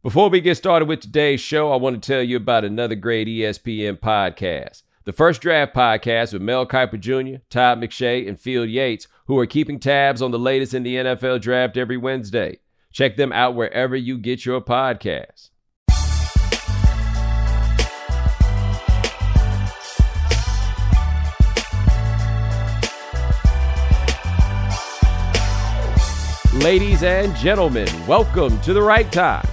Before we get started with today's show, I want to tell you about another great ESPN podcast. The First Draft Podcast with Mel Kiper Jr., Todd McShay, and Field Yates, who are keeping tabs on the latest in the NFL draft every Wednesday. Check them out wherever you get your podcasts. Ladies and gentlemen, welcome to the right time.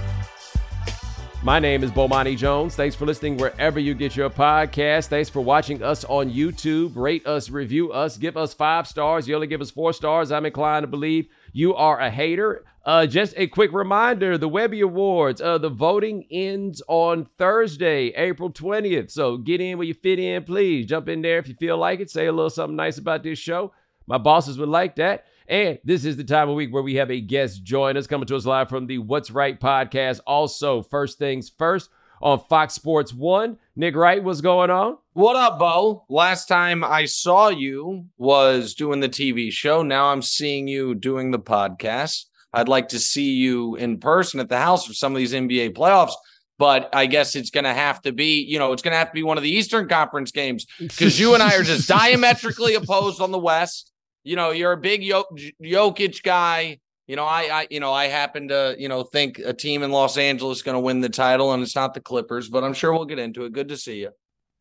My name is Bomani Jones. Thanks for listening wherever you get your podcast. Thanks for watching us on YouTube. Rate us, review us, give us five stars. You only give us four stars. I'm inclined to believe you are a hater. Uh, just a quick reminder the Webby Awards, uh, the voting ends on Thursday, April 20th. So get in where you fit in, please. Jump in there if you feel like it. Say a little something nice about this show. My bosses would like that. And this is the time of week where we have a guest join us coming to us live from the What's Wright podcast. Also, first things first on Fox Sports One. Nick Wright, what's going on? What up, Bo? Last time I saw you was doing the TV show. Now I'm seeing you doing the podcast. I'd like to see you in person at the house for some of these NBA playoffs. But I guess it's going to have to be, you know, it's going to have to be one of the Eastern Conference games because you and I are just diametrically opposed on the West you know, you're a big Jokic guy. You know, I, I, you know, I happen to, you know, think a team in Los Angeles is going to win the title, and it's not the Clippers, but I'm sure we'll get into it. Good to see you.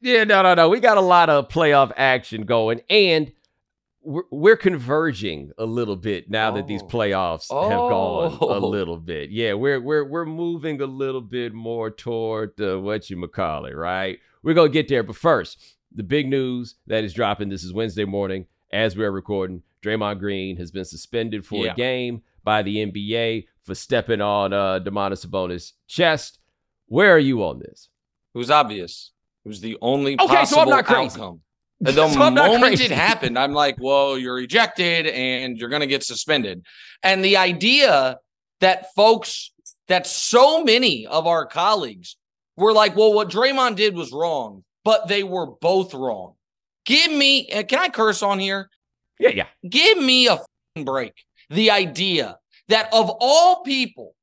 Yeah, no, no, no. We got a lot of playoff action going, and we're, we're converging a little bit now oh. that these oh. playoffs oh. have gone a oh. little bit. Yeah, we're we're we're moving a little bit more toward uh, what you call it, right? We're gonna get there, but first, the big news that is dropping. This is Wednesday morning as we're recording, Draymond Green has been suspended for yeah. a game by the NBA for stepping on uh, Domantas Sabonis' chest. Where are you on this? It was obvious. It was the only okay, possible so I'm not crazy. outcome. The so moment it happened, I'm like, well, you're ejected and you're going to get suspended. And the idea that folks, that so many of our colleagues were like, well, what Draymond did was wrong, but they were both wrong. Give me, uh, can I curse on here? Yeah, yeah. Give me a break. The idea that of all people,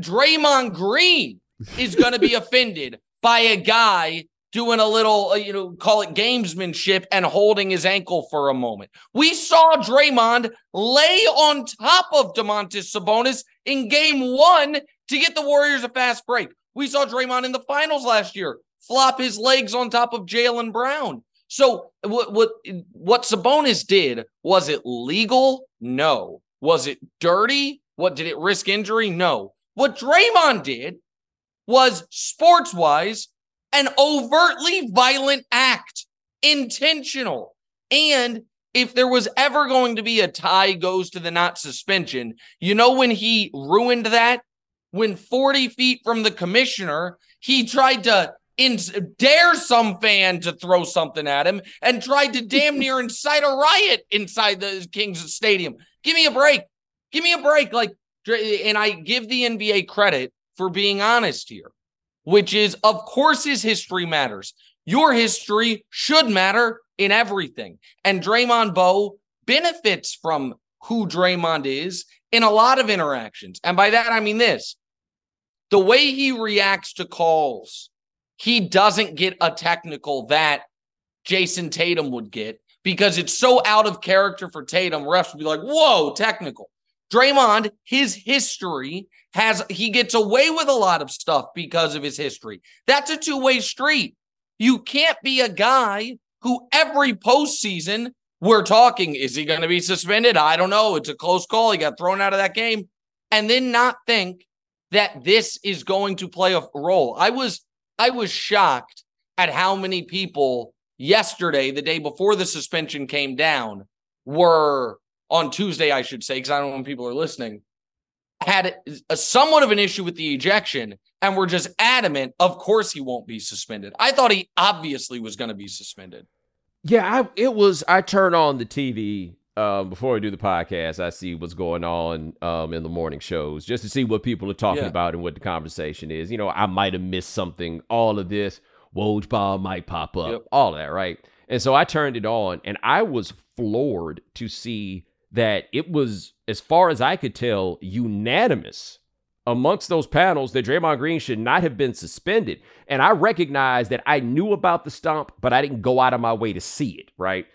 Draymond Green is going to be offended by a guy doing a little, uh, you know, call it gamesmanship and holding his ankle for a moment. We saw Draymond lay on top of Domantas Sabonis in game one to get the Warriors a fast break. We saw Draymond in the finals last year flop his legs on top of Jaylen Brown. So what what what Sabonis did was it legal? No. Was it dirty? What did it risk injury? No. What Draymond did was sports wise an overtly violent act, intentional. And if there was ever going to be a tie goes to the not suspension, you know when he ruined that? When 40 feet from the commissioner, he tried to in, dare some fan to throw something at him and tried to damn near incite a riot inside the Kings Stadium. Give me a break. Give me a break. Like, and I give the NBA credit for being honest here, which is, of course, his history matters. Your history should matter in everything. And Draymond Bo benefits from who Draymond is in a lot of interactions. And by that, I mean this the way he reacts to calls he doesn't get a technical that Jayson Tatum would get because it's so out of character for Tatum. Refs would be like, whoa, technical. Draymond, his history has, he gets away with a lot of stuff because of his history. That's a two way street. You can't be a guy who every postseason we're talking, is he going to be suspended? I don't know. It's a close call. He got thrown out of that game. And then not think that this is going to play a role. I was I was shocked at how many people yesterday, the day before the suspension came down, were on Tuesday, I should say, because I don't know when people are listening, had a somewhat of an issue with the ejection and were just adamant, of course he won't be suspended. I thought he obviously was going to be suspended. Yeah, I, it was. I turned on the TV um, before I do the podcast, I see what's going on um, in the morning shows just to see what people are talking yeah. about and what the conversation is. You know, I might have missed something. All of this, Woj bomb might pop up, yep. all that, right? And so I turned it on, and I was floored to see that it was, as far as I could tell, unanimous amongst those panels that Draymond Green should not have been suspended. And I recognize that I knew about the stomp, but I didn't go out of my way to see it, right?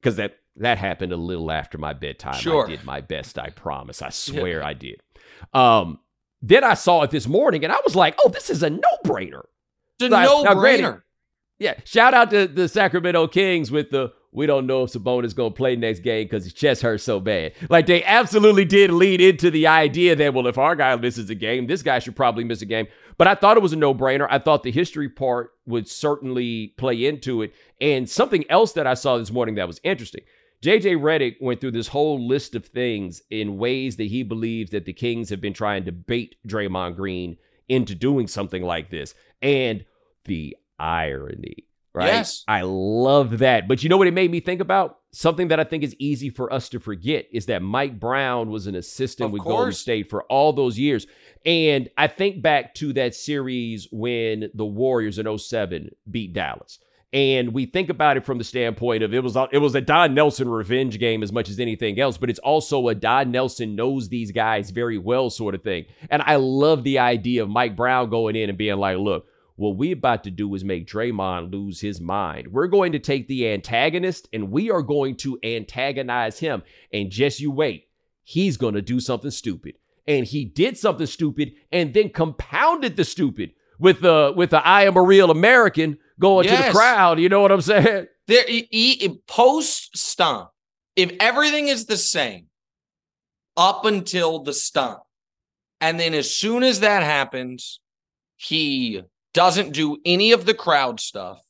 Because that that happened a little after my bedtime. Sure. I did my best, I promise. I swear yeah. I did. Um, then I saw it this morning and I was like, oh, this is a no-brainer. It's a no-brainer. Yeah. Shout out to the Sacramento Kings with the we don't know if Sabonis is going to play next game because his chest hurts so bad. Like they absolutely did lead into the idea that, well, if our guy misses a game, this guy should probably miss a game. But I thought it was a no brainer. I thought the history part would certainly play into it. And something else that I saw this morning that was interesting. JJ Redick went through this whole list of things in ways that he believes that the Kings have been trying to bait Draymond Green into doing something like this. And the irony right? Yes. I love that. But you know what it made me think about? Something that I think is easy for us to forget is that Mike Brown was an assistant of with course. Golden State for all those years. And I think back to that series when the Warriors in 07 beat Dallas. And we think about it from the standpoint of it was it was a Don Nelson revenge game as much as anything else, but it's also a Don Nelson knows these guys very well sort of thing. And I love the idea of Mike Brown going in and being like, look, what we about to do is make Draymond lose his mind. We're going to take the antagonist and we are going to antagonize him. And just you wait, he's going to do something stupid. And he did something stupid and then compounded the stupid with the with the I am a real American going yes. to the crowd. You know what I'm saying? There, he, he, post stomp, if everything is the same up until the stomp, and then as soon as that happens, he doesn't do any of the crowd stuff,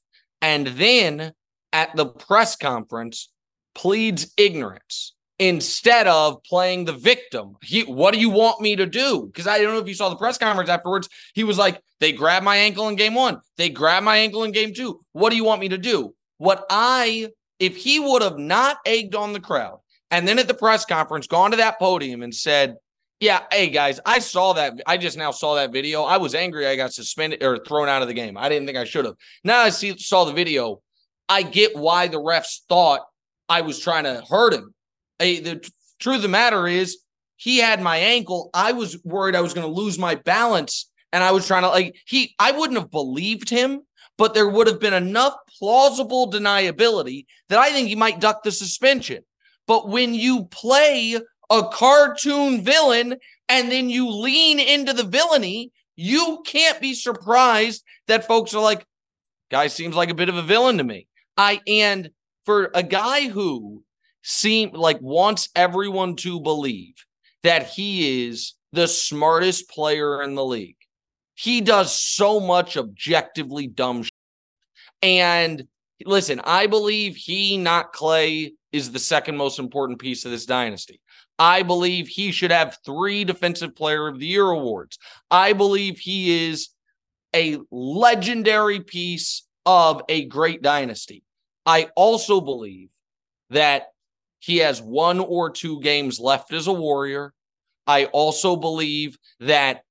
and then at the press conference pleads ignorance instead of playing the victim. He, what do you want me to do? Because I don't know if you saw the press conference afterwards. He was like, they grabbed my ankle in game one, they grabbed my ankle in game two. What do you want me to do? What I, if he would have not egged on the crowd and then at the press conference gone to that podium and said, yeah, hey guys, I saw that. I just now saw that video. I was angry. I got suspended or thrown out of the game. I didn't think I should have. Now I see saw the video. I get why the refs thought I was trying to hurt him. Hey, the truth of the matter is, he had my ankle. I was worried I was going to lose my balance, and I was trying to like he. I wouldn't have believed him, but there would have been enough plausible deniability that I think he might duck the suspension. But when you play a cartoon villain and then you lean into the villainy, you can't be surprised that folks are like, guy seems like a bit of a villain to me. I and for a guy who seemed like wants everyone to believe that he is the smartest player in the league. He does so much objectively dumb shit. And listen, I believe he, not Clay, is the second most important piece of this dynasty. I believe he should have three Defensive Player of the Year awards. I believe he is a legendary piece of a great dynasty. I also believe that he has one or two games left as a Warrior. I also believe that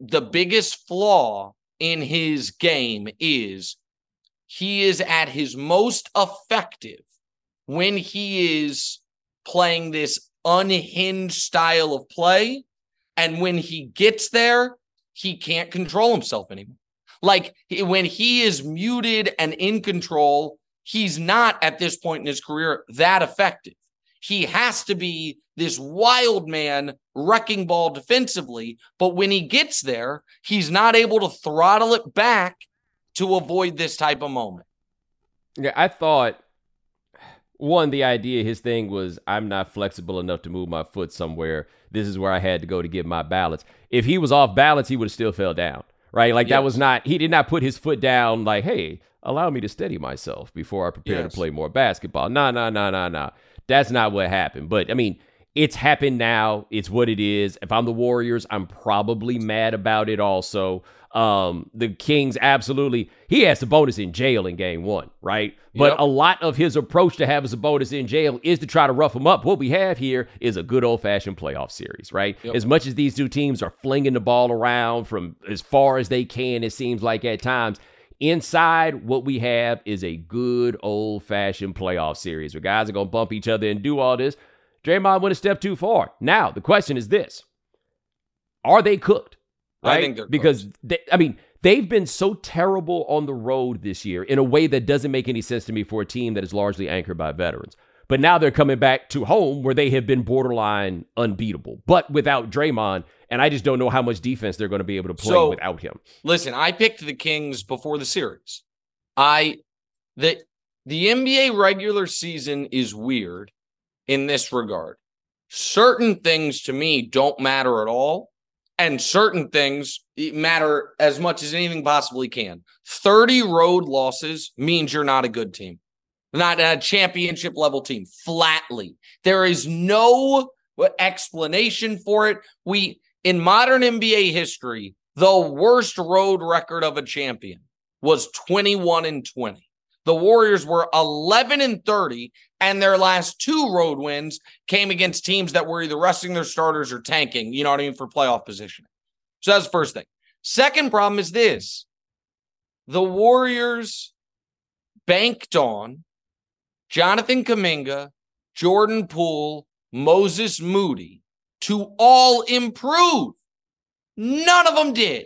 the biggest flaw in his game is he is at his most effective when he is playing this unhinged style of play. And when he gets there, he can't control himself anymore. Like when he is muted and in control, he's not at this point in his career that effective. He has to be this wild man wrecking ball defensively. But when he gets there, he's not able to throttle it back to avoid this type of moment. Yeah, I thought one, the idea, his thing was, I'm not flexible enough to move my foot somewhere. This is where I had to go to get my balance. If he was off balance, he would have still fell down, right? Like yes. that was not, he did not put his foot down like, hey, allow me to steady myself before I prepare yes. to play more basketball. Nah, nah, nah, nah, nah. That's not what happened. But I mean, it's happened now. It's what it is. If I'm the Warriors, I'm probably mad about it also. Um, the Kings absolutely he has the Sabonis in jail in game one, right? But yep. a lot of his approach to have having Sabonis in jail is to try to rough him up. What we have here is a good old fashioned playoff series, right? Yep. As much as these two teams are flinging the ball around from as far as they can, it seems like at times. Inside, what we have is a good old fashioned playoff series where guys are going to bump each other and do all this. Draymond went a step too far. Now, the question is this are they cooked? Right? I think they're because they, I mean they've been so terrible on the road this year in a way that doesn't make any sense to me for a team that is largely anchored by veterans. But now they're coming back to home where they have been borderline unbeatable, but without Draymond. And I just don't know how much defense they're going to be able to play So- without him. Listen, I picked the Kings before the series. I the the NBA regular season is weird in this regard. Certain things to me don't matter at all, and certain things eh, matter as much as anything possibly can. 30 road losses means you're not a good team. Not a championship level team, flatly. There is no uh, explanation for it. We in modern NBA history, the worst road record of a champion was 21 and 20. The Warriors were 11 and 30, and their last two road wins came against teams that were either resting their starters or tanking, you know what I mean, for playoff positioning. So that's the first thing. Second problem is this the Warriors banked on Jonathan Kuminga, Jordan Poole, Moses Moody to all improve. None of them did.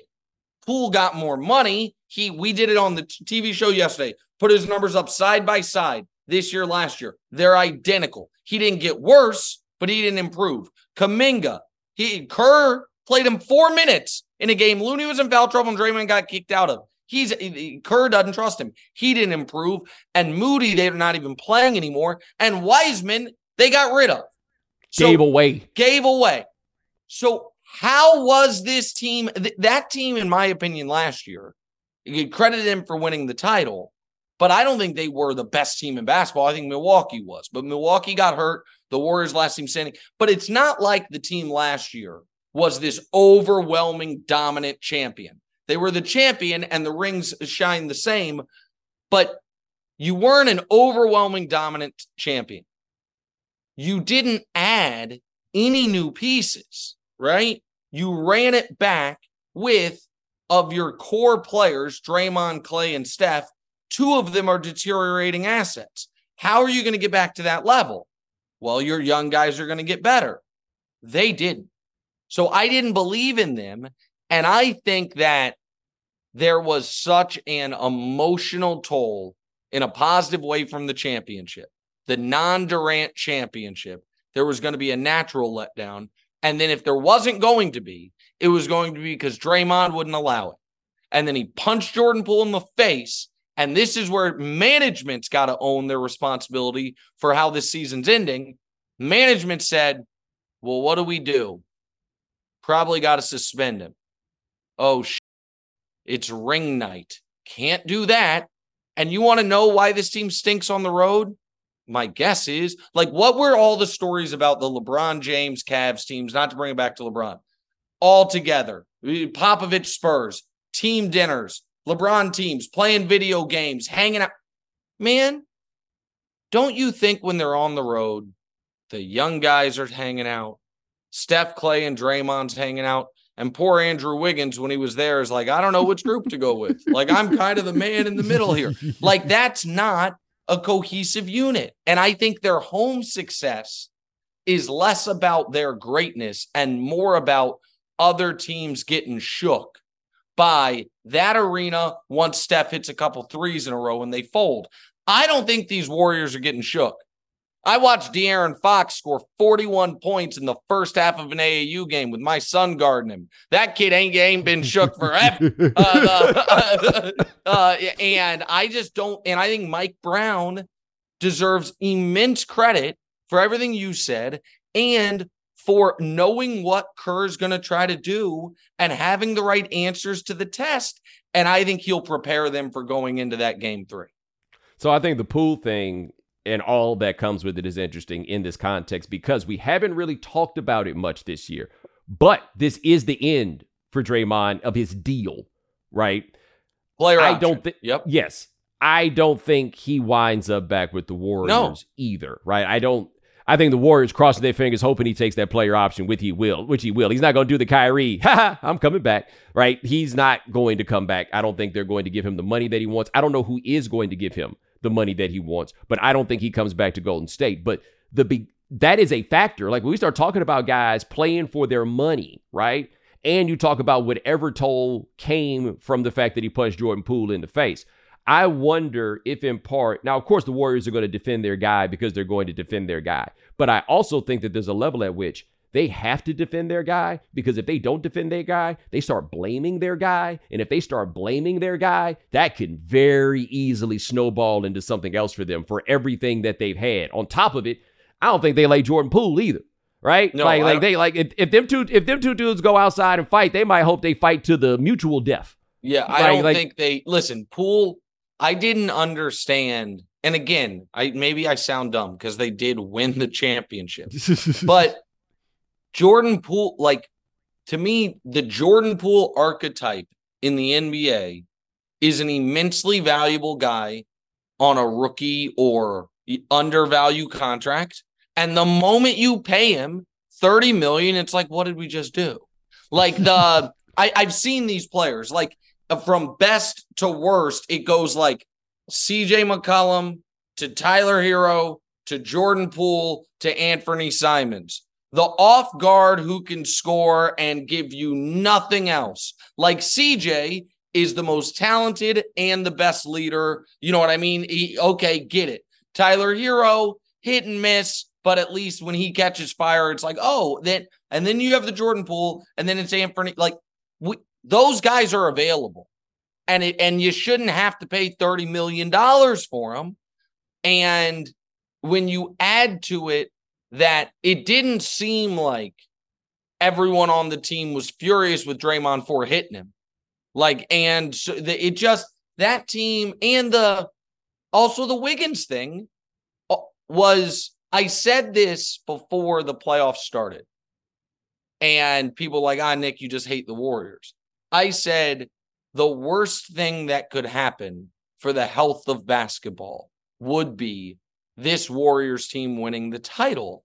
Poole got more money. He we did it on the TV show yesterday. Put his numbers up side by side this year, last year. They're identical. He didn't get worse, but he didn't improve. Kuminga, he Kerr played him four minutes in a game. Looney was in foul trouble and Draymond got kicked out of. He's Kerr doesn't trust him. He didn't improve. And Moody, they're not even playing anymore. And Wiseman, they got rid of. So- Gave away. gave away. So how was this team? Th- that team, in my opinion, last year, you credit them for winning the title, but I don't think they were the best team in basketball. I think Milwaukee was, but Milwaukee got hurt. The Warriors last team standing, but it's not like the team last year was this overwhelming dominant champion. They were the champion, and the rings shine the same, but you weren't an overwhelming dominant champion you didn't add any new pieces, right? You ran it back with of your core players, Draymond, Clay, and Steph. Two of them are deteriorating assets. How are you going to get back to that level? Well, your young guys are going to get better. They didn't. So I didn't believe in them. And I think that there was such an emotional toll in a positive way from the championship the non Durant championship, there was going to be a natural letdown. And then if there wasn't going to be, it was going to be because Draymond wouldn't allow it. And then he punched Jordan Poole in the face. And this is where management's got to own their responsibility for how this season's ending. Management said, well, what do we do? Probably got to suspend him. Oh, sh- it's ring night. Can't do that. And you want to know why this team stinks on the road? my guess is like what were all the stories about the LeBron James Cavs teams, not to bring it back to LeBron, all together. Popovich Spurs, team dinners, LeBron teams, playing video games, hanging out. Man, don't you think when they're on the road, the young guys are hanging out, Steph Clay and Draymond's hanging out, and poor Andrew Wiggins, when he was there, is like, I don't know which group to go with. Like, I'm kind of the man in the middle here. Like, that's not a cohesive unit. And I think their home success is less about their greatness and more about other teams getting shook by that arena once Steph hits a couple threes in a row and they fold. I don't think these Warriors are getting shook. I watched De'Aaron Fox score 41 points in the first half of an AAU game with my son guarding him. That kid ain't, ain't been shook forever. Uh, uh, and I just don't. And I think Mike Brown deserves immense credit for everything you said and for knowing what Kerr's going to try to do and having the right answers to the test. And I think he'll prepare them for going into that game three. So I think the Poole thing and all that comes with it is interesting in this context because we haven't really talked about it much this year. But this is the end for Draymond of his deal, right? Player I option. don't think. Yep. Yes, I don't think he winds up back with the Warriors either, right? I don't. I think the Warriors crossing their fingers, hoping he takes that player option, which he will. Which he will. He's not going to do the Kyrie. Ha I'm coming back, right? He's not going to come back. I don't think they're going to give him the money that he wants. I don't know who is going to give him the money that he wants, but I don't think he comes back to Golden State. But the big that is a factor. Like when we start talking about guys playing for their money, right? and you talk about whatever toll came from the fact that he punched Jordan Poole in the face. I wonder if, in part, now, of course, the Warriors are going to defend their guy because they're going to defend their guy. But I also think that there's a level at which they have to defend their guy because if they don't defend their guy, they start blaming their guy. And if they start blaming their guy, that can very easily snowball into something else for them for everything that they've had. On top of it, I don't think they lay Jordan Poole either. Right? No, like, like they like if, if them two if them two dudes go outside and fight, they might hope they fight to the mutual death. Yeah, I don't like, think they listen, Poole I didn't understand. And again, I maybe I sound dumb because they did win the championship. but Jordan Poole, like to me, the Jordan Poole archetype in the NBA is an immensely valuable guy on a rookie or undervalue contract. And the moment you pay him 30 million, it's like, what did we just do? Like the I, I've seen these players, like uh, from best to worst, it goes like CJ McCollum to Tyler Herro to Jordan Poole to Anthony Simons. The off guard who can score and give you nothing else. Like CJ is the most talented and the best leader. You know what I mean? He, okay, get it. Tyler Herro, hit and miss, but at least when he catches fire, it's like, oh, then and then you have the Jordan Poole, and then it's Anthony. Like we, those guys are available. And it and you shouldn't have to pay 30 million dollars for them. And when you add to it that it didn't seem like everyone on the team was furious with Draymond for hitting him. Like, and so the, it just that team and the also the Wiggins thing uh, was I said this before the playoffs started. And people like, ah, Nick, you just hate the Warriors. I said the worst thing that could happen for the health of basketball would be this Warriors team winning the title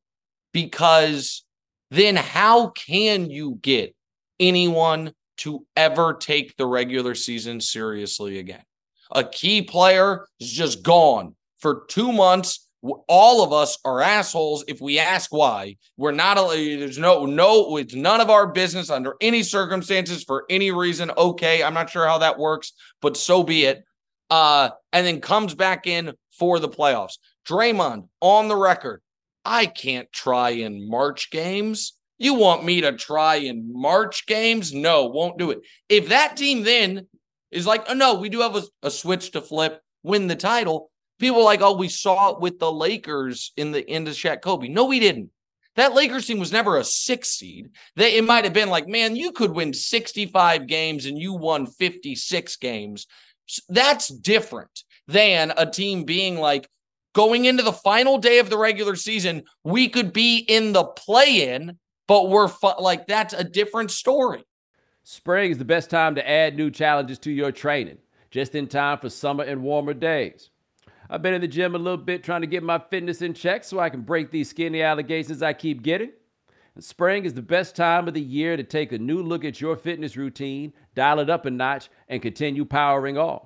because then how can you get anyone to ever take the regular season seriously again? A key player is just gone for two months all of us are assholes if we ask why. We're not there's no no it's none of our business under any circumstances for any reason. Okay, I'm not sure how that works, but so be it. Uh and then comes back in for the playoffs. Draymond on the record. I can't try in March games. You want me to try in March games? No, won't do it. If that team then is like, oh no, we do have a, a switch to flip, win the title People like, oh, we saw it with the Lakers in the end of Shaq Kobe. No, we didn't. That Lakers team was never a six seed. They, it might have been like, man, you could win 65 games and you won 56 games. That's different than a team being like, going into the final day of the regular season, we could be in the play in, but we're fu- like, that's a different story. Spring is the best time to add new challenges to your training, just in time for summer and warmer days. I've been in the gym a little bit trying to get my fitness in check so I can break these skinny allegations I keep getting. And spring is the best time of the year to take a new look at your fitness routine, dial it up a notch, and continue powering on.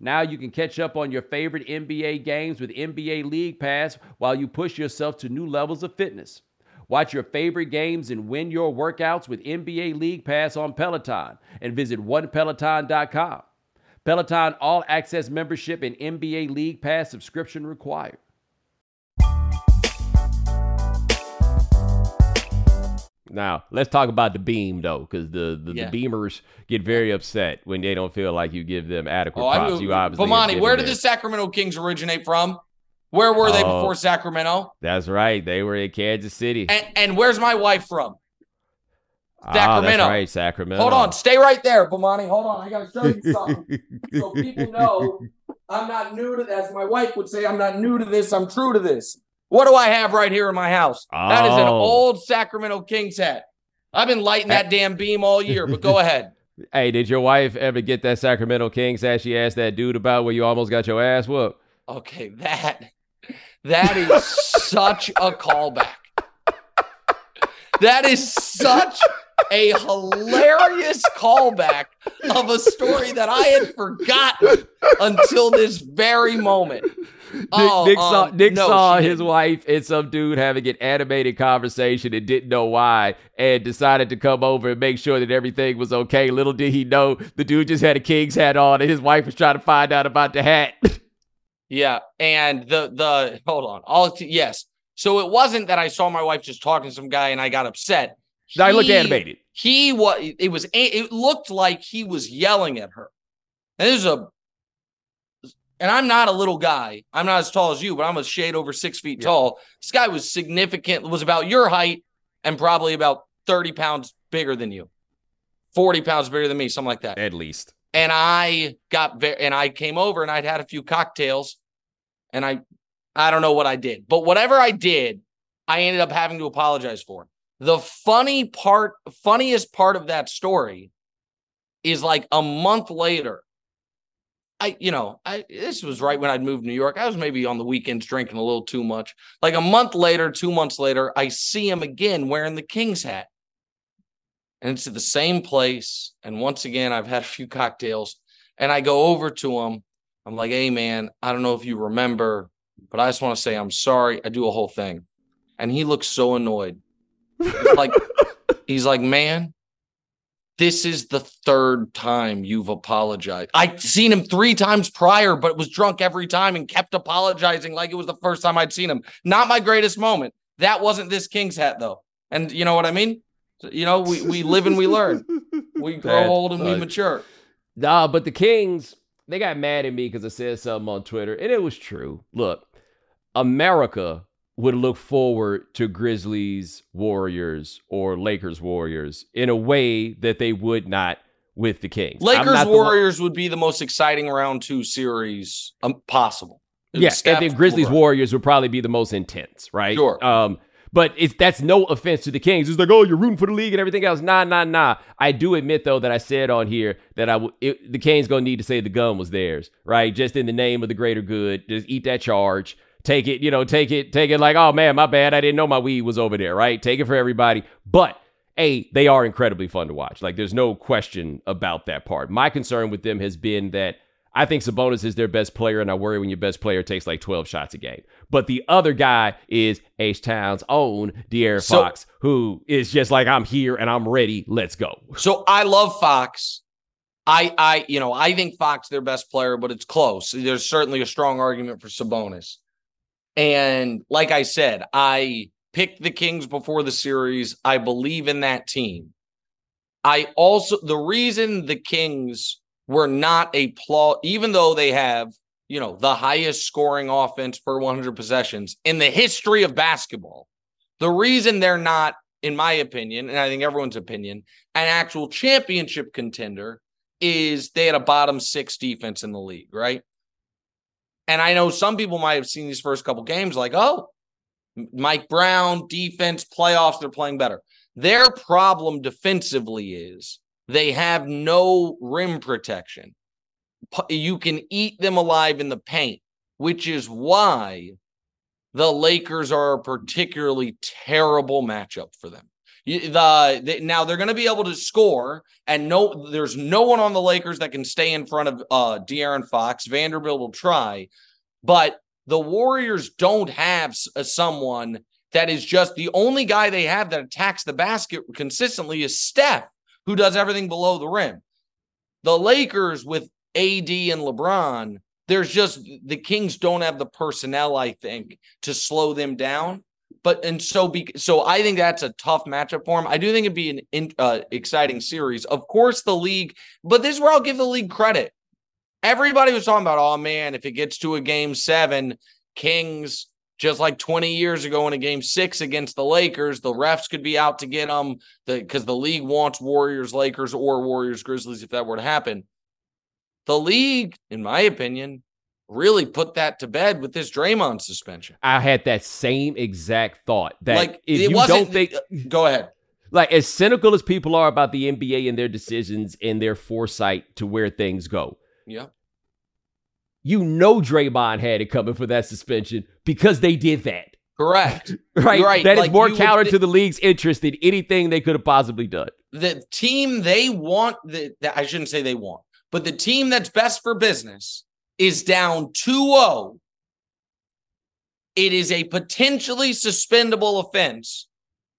Now you can catch up on your favorite NBA games with NBA League Pass while you push yourself to new levels of fitness. Watch your favorite games and win your workouts with NBA League Pass on Peloton and visit onepeloton.com. Peloton All Access membership and NBA League Pass subscription required. Now, let's talk about the beam, though, because the, the, yeah. the, beamers get very upset when they don't feel like you give them adequate oh, props. I you obviously Bomani, where did the Sacramento Kings originate from? Where were they oh, before Sacramento? That's right. They were in Kansas City. And, and where's my wife from? Sacramento. Ah, right, Sacramento. Hold on, stay right there, Bomani. Hold on, I gotta show you something so people know I'm not new to this. My wife would say, I'm not new to this. I'm true to this. What do I have right here in my house? Oh. That is an oh. old Sacramento Kings hat. I've been lighting that damn beam all year, but go ahead. Hey, did your wife ever get that Sacramento Kings hat she asked that dude about where you almost got your ass whooped? Okay, that that is such a callback. That is such a hilarious callback of a story that I had forgotten until this very moment. Nick, Oh, Nick saw, um, Nick no, saw his wife and some dude having an animated conversation and didn't know why and decided to come over and make sure that everything was okay. Little did he know the dude just had a king's hat on and his wife was trying to find out about the hat. Yeah, and the the hold on, all yes. So it wasn't that I saw my wife just talking to some guy and I got upset. I looked animated. He was. It was. It looked like he was yelling at her. And this is a. And I'm not a little guy. I'm not as tall as you, but I'm a shade over six feet Yeah. tall. This guy was significant. Was about your height and probably about thirty pounds bigger than you, forty pounds bigger than me, something like that. At least. and I got very, and I came over and I'd had a few cocktails, and I, I don't know what I did, but whatever I did, I ended up having to apologize for. The funny part, funniest part of that story, is like a month later. I, you know, I this was right when I'd moved to New York. I was maybe on the weekends drinking a little too much. Like a month later, two months later, I see him again wearing the King's hat and it's at the same place. And once again, I've had a few cocktails, and I go over to him. I'm like, "Hey, man, I don't know if you remember, but I just want to say I'm sorry." I do a whole thing, and he looks so annoyed. He's like, he's like, "Man, this is the third time you've apologized. I'd seen him three times prior, but was drunk every time and kept apologizing like it was the first time I'd seen him. Not my greatest moment. That wasn't this King's hat, though. And you know what I mean? You know, we, we live and we learn. We grow That's old and we funny. mature. Nah, but the Kings, they got mad at me because I said something on Twitter, and it was true. Look, America would look forward to Grizzlies Warriors or Lakers Warriors in a way that they would not with the Kings. Lakers the one- Warriors would be the most exciting round two series um, possible. Yeah, Steph, and then Grizzlies. Warriors would probably be the most intense, right? Sure. Um, but it's that's no offense to the Kings. It's like, oh, you're rooting for the league and everything else. Nah, nah, nah. I do admit though that I said on here that I w- it, the Kings gonna need to say the gun was theirs, right? Just in the name of the greater good, just eat that charge. Take it, you know, take it, take it like, oh man, my bad. I didn't know my weed was over there, right? Take it for everybody. But A, they are incredibly fun to watch. Like, there's no question about that part. My concern with them has been that I think Sabonis is their best player, and I worry when your best player takes like 12 shots a game. But the other guy is H Town's own De'Aaron So- Fox, who is just like, I'm here and I'm ready. Let's go. So I love Fox. I I you know I think Fox their best player, but it's close. There's certainly a strong argument for Sabonis. And like I said, I picked the Kings before the series. I believe in that team. I also the reason the Kings were not a plau even though they have, you know, the highest scoring offense per 100 possessions in the history of basketball. The reason they're not in my opinion, and I think everyone's opinion, an actual championship contender is they had a bottom six defense in the league, right? And I know some people might have seen these first couple games like, oh, Mike Brown, defense, playoffs, they're playing better. Their problem defensively is they have no rim protection. You can eat them alive in the paint, which is why the Lakers are a particularly terrible matchup for them. You- The, now they're going to be able to score, and no, there's no one on the Lakers that can stay in front of uh, De'Aaron Fox. Vanderbilt will try, but the Warriors don't have s- uh, someone that is just the only guy they have that attacks the basket consistently is Steph, who does everything below the rim. The Lakers with AD and LeBron, there's just the Kings don't have the personnel, I think, to slow them down. But and so be so I think that's a tough matchup for him. I do think it'd be an in, uh, exciting series. Of course, the league, but this is where I'll give the league credit. Everybody was talking about, oh man, if it gets to a game seven, Kings just like 20 years ago in a game six against the Lakers, the refs could be out to get them because the league wants Warriors, Lakers, or Warriors, Grizzlies if that were to happen. The league, in my opinion, really put that to bed with this Draymond suspension. I had that same exact thought that Like, if it you don't think uh, Go ahead. like as cynical as people are about the NBA and their decisions and their foresight to where things go. Yeah. You know Draymond had it coming for that suspension because they did that. Correct. right? right. That is like more counter th- to the league's interest than anything they could have possibly done. The team they want, the, the, I shouldn't say they want, but the team that's best for business is down 2 0. It is a potentially suspendable offense.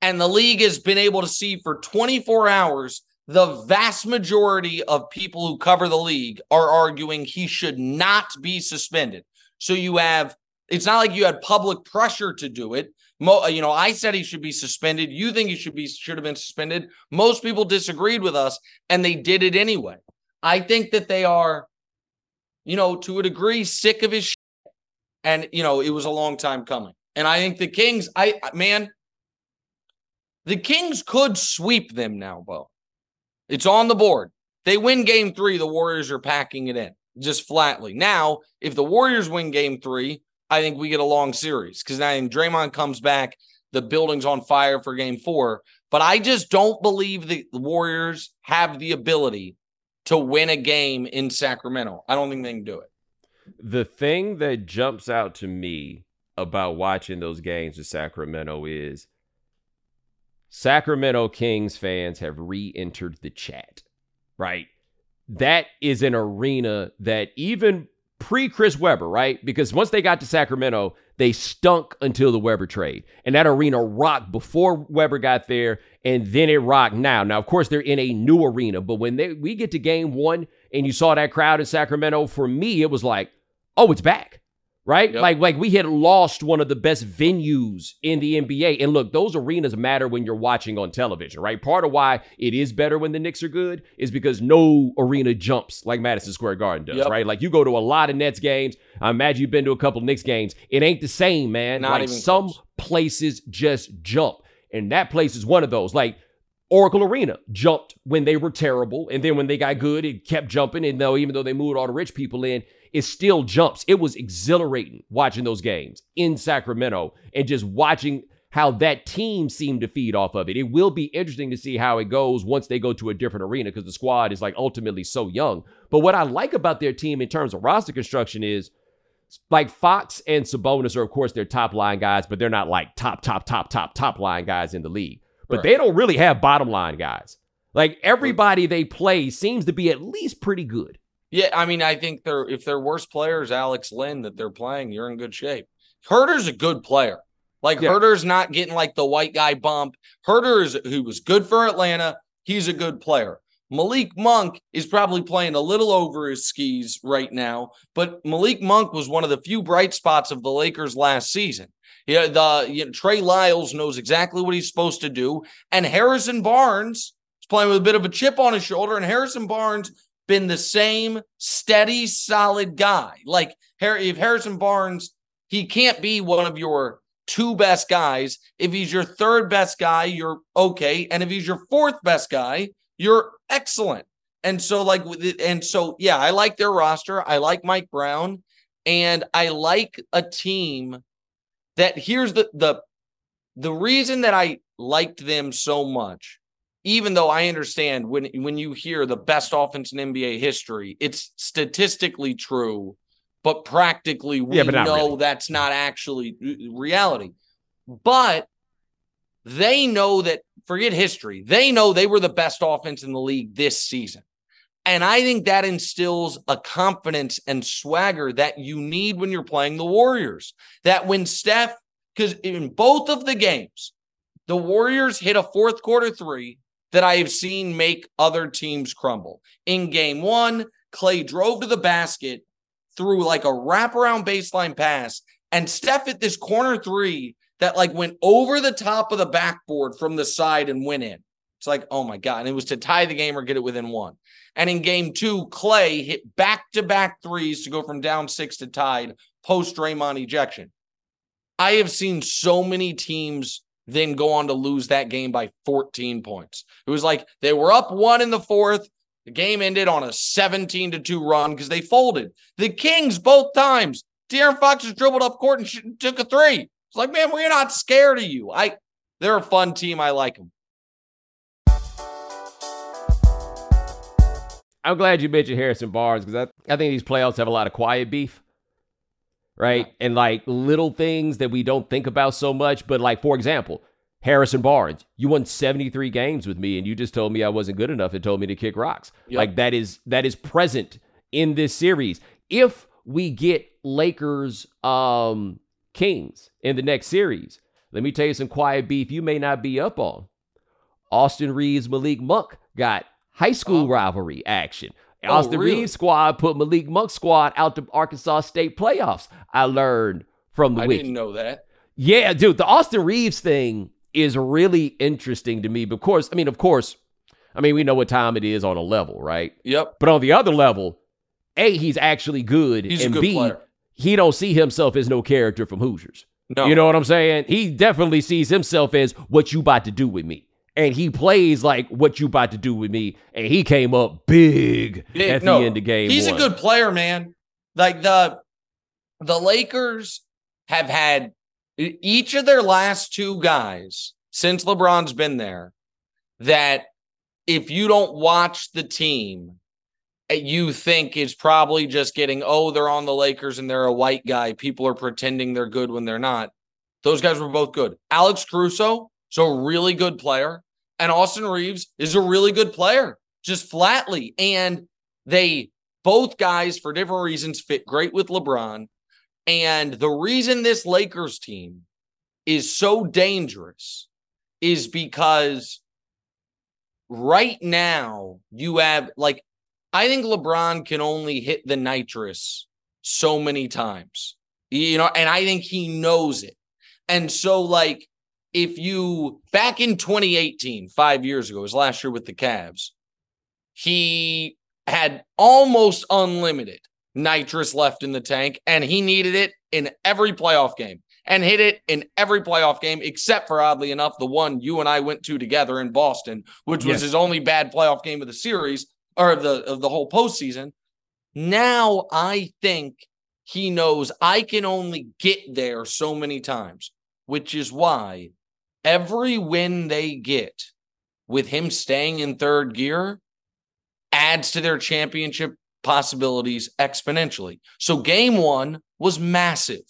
And the league has been able to see for 24 hours the vast majority of people who cover the league are arguing he should not be suspended. So you have it's not like you had public pressure to do it. Mo, uh, you know, I said he should be suspended. You think he should be should have been suspended. Most people disagreed with us, and they did it anyway. I think that they are, you know, to a degree, sick of his. Shit. And you know, it was a long time coming. And I think the Kings, I man, the Kings could sweep them now, Bo. It's on the board. They win game three, the Warriors are packing it in just flatly. Now, if the Warriors win game three, I think we get a long series because think Draymond comes back, the building's on fire for game four. But I just don't believe the Warriors have the ability to win a game in Sacramento. I don't think they can do it. The thing that jumps out to me about watching those games in Sacramento is Sacramento Kings fans have re entered the chat, right? That is an arena that even pre Chris Webber, right? Because once they got to Sacramento, they stunk until the Webber trade. And that arena rocked before Webber got there, and then it rocked now. Now, of course, they're in a new arena, but when they we get to game one and you saw that crowd in Sacramento, for me, it was like, oh, it's back right? Yep. Like like we had lost one of the best venues in the NBA. And look, those arenas matter when you're watching on television, right? Part of why it is better when the Knicks are good is because no arena jumps like Madison Square Garden does, yep. right? Like you go to a lot of Nets games. I imagine you've been to a couple Knicks games. It ain't the same, man. Not like some close. places just jump. And that place is one of those. Like Oracle Arena jumped when they were terrible. And then when they got good, it kept jumping. And though even though they moved all the rich people in, it still jumps. It was exhilarating watching those games in Sacramento and just watching how that team seemed to feed off of it. It will be interesting to see how it goes once they go to a different arena because the squad is like ultimately so young. But what I like about their team in terms of roster construction is like Fox and Sabonis are, of course, their top line guys, but they're not like top, top, top, top, top line guys in the league. But right. they don't really have bottom line guys. Like everybody they play seems to be at least pretty good. Yeah, I mean, I think they're if their worst player is Alex Len that they're playing, you're in good shape. Huerter's a good player. Like yeah. Huerter's not getting like the white guy bump. Huerter is who was good for Atlanta. He's a good player. Malik Monk is probably playing a little over his skis right now, but Malik Monk was one of the few bright spots of the Lakers last season. Yeah, uh, the you know, Trey Lyles knows exactly what he's supposed to do, and Harrison Barnes is playing with a bit of a chip on his shoulder, and Harrison Barnes been the same steady, solid guy. Like if Harrison Barnes, he can't be one of your two best guys. If he's your third best guy, you're okay. And if he's your fourth best guy, you're excellent. And so, like, and so, yeah, I like their roster. I like Mike Brown, and I like a team that here's the the the reason that I liked them so much even though I understand when when you hear the best offense in NBA history, it's statistically true, but practically we yeah, but know really. that's not actually uh, reality. But they know that forget history. They know they were the best offense in the league this season. And I think that instills a confidence and swagger that you need when you're playing the Warriors. That when Steph, because in both of the games, the Warriors hit a fourth quarter three that I have seen make other teams crumble. In game one, Clay drove to the basket through like a wraparound baseline pass, and Steph at this corner three that like went over the top of the backboard from the side and went in. It's like, oh my God. And it was to tie the game or get it within one. And in game two, Clay hit back to back threes to go from down six to tied post Draymond ejection. I have seen so many teams then go on to lose that game by 14 points. It was like they were up one in the fourth. The game ended on a 17 to 2 run because they folded. The Kings, both times, De'Aaron Fox just dribbled up court and took a three like, man, we're not scared of you. I they're a fun team. I like them. I'm glad you mentioned Harrison Barnes because I, I think these playoffs have a lot of quiet beef, right? Yeah. And like little things that we don't think about so much. But like, for example, Harrison Barnes, you won 73 games with me and you just told me I wasn't good enough and told me to kick rocks. Yep. Like that is that is present in this series. If we get Lakers um Kings in the next series, let me tell you some quiet beef you may not be up on. Austin Reaves, Malik Monk got high school oh. rivalry action. Oh, Austin really? Reaves squad put Malik Monk squad out to Arkansas State playoffs. I learned from the week. I wiki. didn't know that. Yeah, dude, the Austin Reaves thing is really interesting to me. because I mean, of course, I mean, we know what time it is on a level, right? Yep. But on the other level, A, he's actually good. He's and good B, player. He don't see himself as no character from Hoosiers. No. You know what I'm saying? He definitely sees himself as what you about to do with me. And he plays like what you about to do with me. And he came up big, big at no, the end of the game. He's one. a good player, man. Like the the Lakers have had each of their last two guys since LeBron's been there that if you don't watch the team, you think is probably just getting, oh, they're on the Lakers and they're a white guy. People are pretending they're good when they're not. Those guys were both good. Alex Caruso, so a really good player. And Austin Reaves is a really good player, just flatly. And they both guys, for different reasons, fit great with LeBron. And the reason this Lakers team is so dangerous is because right now you have like I think LeBron can only hit the nitrous so many times. You know, and I think he knows it. And so like if you back in 2018, 5 years ago, his last year with the Cavs, he had almost unlimited nitrous left in the tank, and he needed it in every playoff game and hit it in every playoff game, except for oddly enough, the one you and I went to together in Boston, which was yes. his only bad playoff game of the series or of the of the whole postseason. Now I think he knows I can only get there so many times, which is why every win they get with him staying in third gear adds to their championship possibilities exponentially. So game one was massive.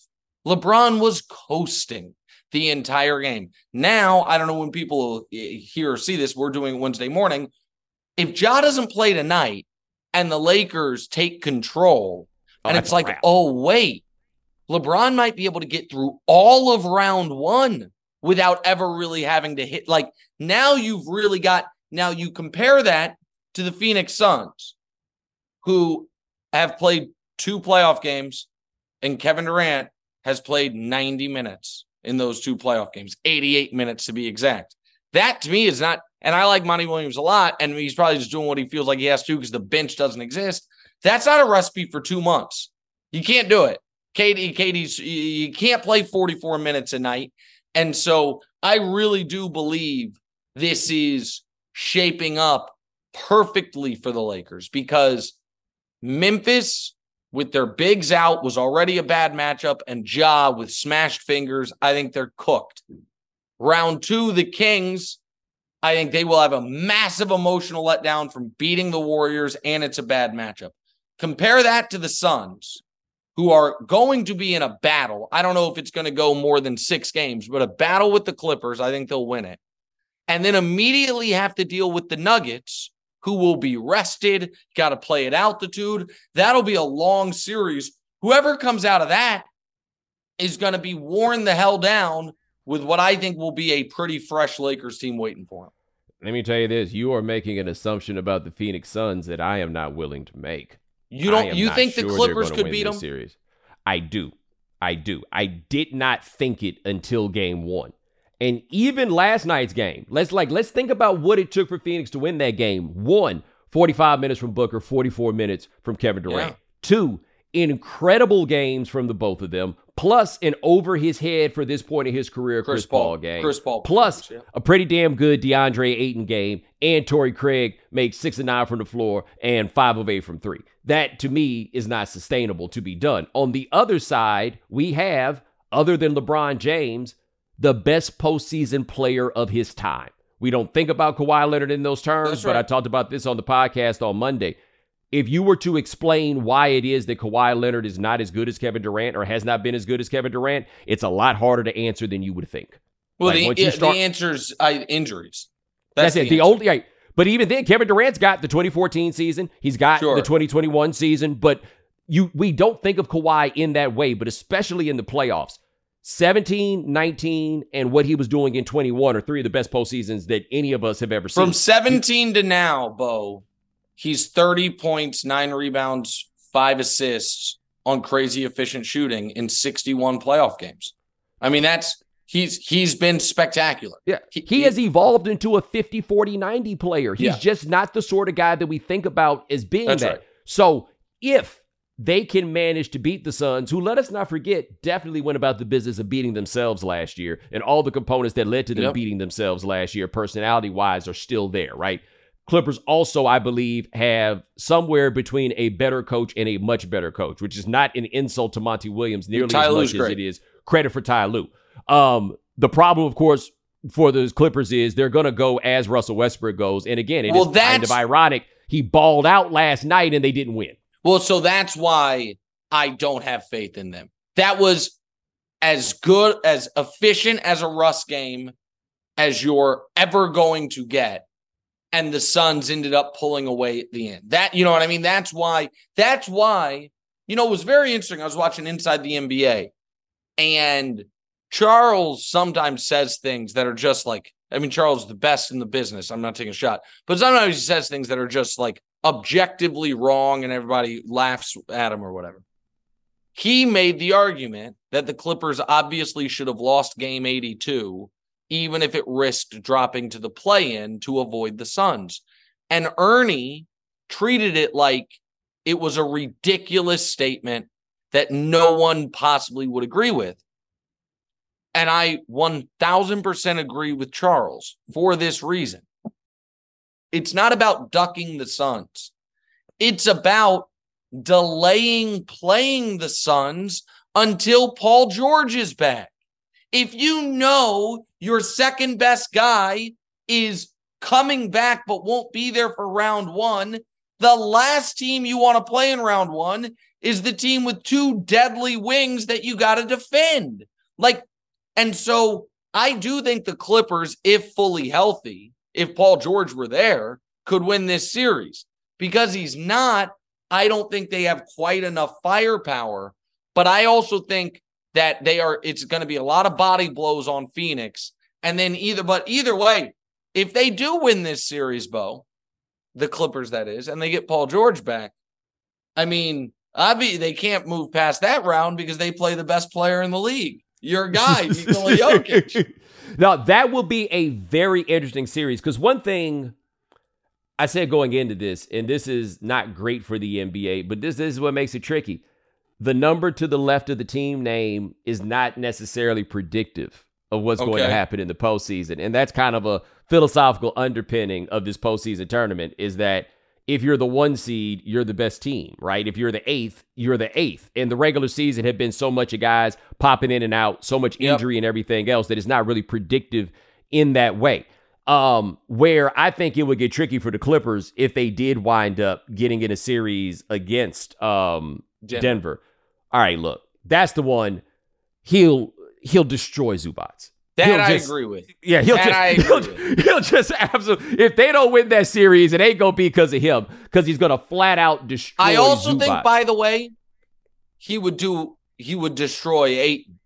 LeBron was coasting the entire game. Now, I don't know when people hear or see this, we're doing Wednesday morning. If Ja doesn't play tonight and the Lakers take control, oh, and it's like, oh, wait, LeBron might be able to get through all of round one without ever really having to hit. Like now you've really got, now you compare that to the Phoenix Suns who have played two playoff games, and Kevin Durant has played 90 minutes in those two playoff games, 88 minutes to be exact. That to me is not, and I like Monty Williams a lot, and he's probably just doing what he feels like he has to because the bench doesn't exist. That's not a recipe for two months. You can't do it. Katie, KD's, you can't play 44 minutes a night. And so I really do believe this is shaping up perfectly for the Lakers because Memphis with their bigs out was already a bad matchup, and Ja with smashed fingers, I think they're cooked. Round two, the Kings, I think they will have a massive emotional letdown from beating the Warriors, and it's a bad matchup. Compare that to the Suns, who are going to be in a battle. I don't know if it's going to go more than six games, but a battle with the Clippers. I think they'll win it. And then immediately have to deal with the Nuggets, who will be rested, got to play at altitude. That'll be a long series. Whoever comes out of that is going to be worn the hell down with what I think will be a pretty fresh Lakers team waiting for him. Let me tell you this: you are making an assumption about the Phoenix Suns that I am not willing to make. You don't? You think sure the Clippers could beat them? Series. I do. I do. I did not think it until Game One. And even last night's game, let's like let's think about what it took for Phoenix to win that game. One, 45 minutes from Booker, 44 minutes from Kevin Durant. Yeah. Two, incredible games from the both of them, plus an over his head for this point in his career Chris, Chris Paul, Paul, game. Chris Paul. Plus yeah. a pretty damn good DeAndre Ayton game, and Torrey Craig makes six and nine from the floor and five of eight from three. That to me is not sustainable to be done. On the other side, we have, other than LeBron James, the best postseason player of his time. We don't think about Kawhi Leonard in those terms, right. but I talked about this on the podcast on Monday. If you were to explain why it is that Kawhi Leonard is not as good as Kevin Durant or has not been as good as Kevin Durant, it's a lot harder to answer than you would think. Well, like, the, start, the answer's uh, injuries. That's, that's the it. Answer. The only right. But even then, Kevin Durant's got the 2014 season. He's got sure. the 2021 season. But you, we don't think of Kawhi in that way. But especially in the playoffs, 17, 19, and what he was doing in 21 are three of the best postseasons that any of us have ever seen. From 17 to now, Bo, he's 30 points, nine rebounds, five assists on crazy efficient shooting in 61 playoff games. I mean, that's he's he's been spectacular. Yeah. He, he, has evolved into a 50 40 90 player. He's yeah. just not the sort of guy that we think about as being That's that. Right. So, if they can manage to beat the Suns, who let us not forget definitely went about the business of beating themselves last year, and all the components that led to them yep. beating themselves last year, personality wise, are still there, right? Clippers also, I believe, have somewhere between a better coach and a much better coach, which is not an insult to Monty Williams nearly Ty as much as it is credit for Ty Lue. Um, the problem, of course, for the Clippers is they're going to go as Russell Westbrook goes. And again, it well, is kind of ironic. He balled out last night and they didn't win. Well, so that's why I don't have faith in them. That was as good, as efficient as a Russ game as you're ever going to get. And the Suns ended up pulling away at the end. That, you know what I mean? That's why, that's why, you know, it was very interesting. I was watching Inside the NBA and Charles sometimes says things that are just like, I mean, Charles is the best in the business. I'm not taking a shot, but sometimes he says things that are just like objectively wrong and everybody laughs at him or whatever. He made the argument that the Clippers obviously should have lost game 82, even if it risked dropping to the play in to avoid the Suns. And Ernie treated it like it was a ridiculous statement that no one possibly would agree with. And I 1000% agree with Charles for this reason. It's not about ducking the Suns, it's about delaying playing the Suns until Paul George is back. If you know your second best guy is coming back but won't be there for round one, the last team you want to play in round one is the team with two deadly wings that you got to defend. Like, and so I do think the Clippers, if fully healthy, if Paul George were there, could win this series. Because he's not, I don't think they have quite enough firepower. But I also think that they are, it's going to be a lot of body blows on Phoenix. And then either, but either way, if they do win this series, Bo, the Clippers, that is, and they get Paul George back, I mean, obviously they can't move past that round because they play the best player in the league your guy, Nikola Jokic. now that will be a very interesting series because one thing I said going into this, and this is not great for the NBA, but this, this is what makes it tricky. The number to the left of the team name is not necessarily predictive of what's okay. going to happen in the postseason. And that's kind of a philosophical underpinning of this postseason tournament is that if you're the one seed, you're the best team, right? If you're the eighth, you're the eighth. And the regular season had been so much of guys popping in and out, so much injury yep. and everything else that it's not really predictive in that way. Um, where I think it would get tricky for the Clippers if they did wind up getting in a series against um, Denver. Denver. All right, look, that's the one. He'll he'll destroy Zubac. That I agree with. Yeah, he'll that just he'll, he'll, just absolutely. If they don't win that series, it ain't gonna be because of him, because he's gonna flat out destroy. I also Zubac. think, by the way, he would do. He would destroy Ayton.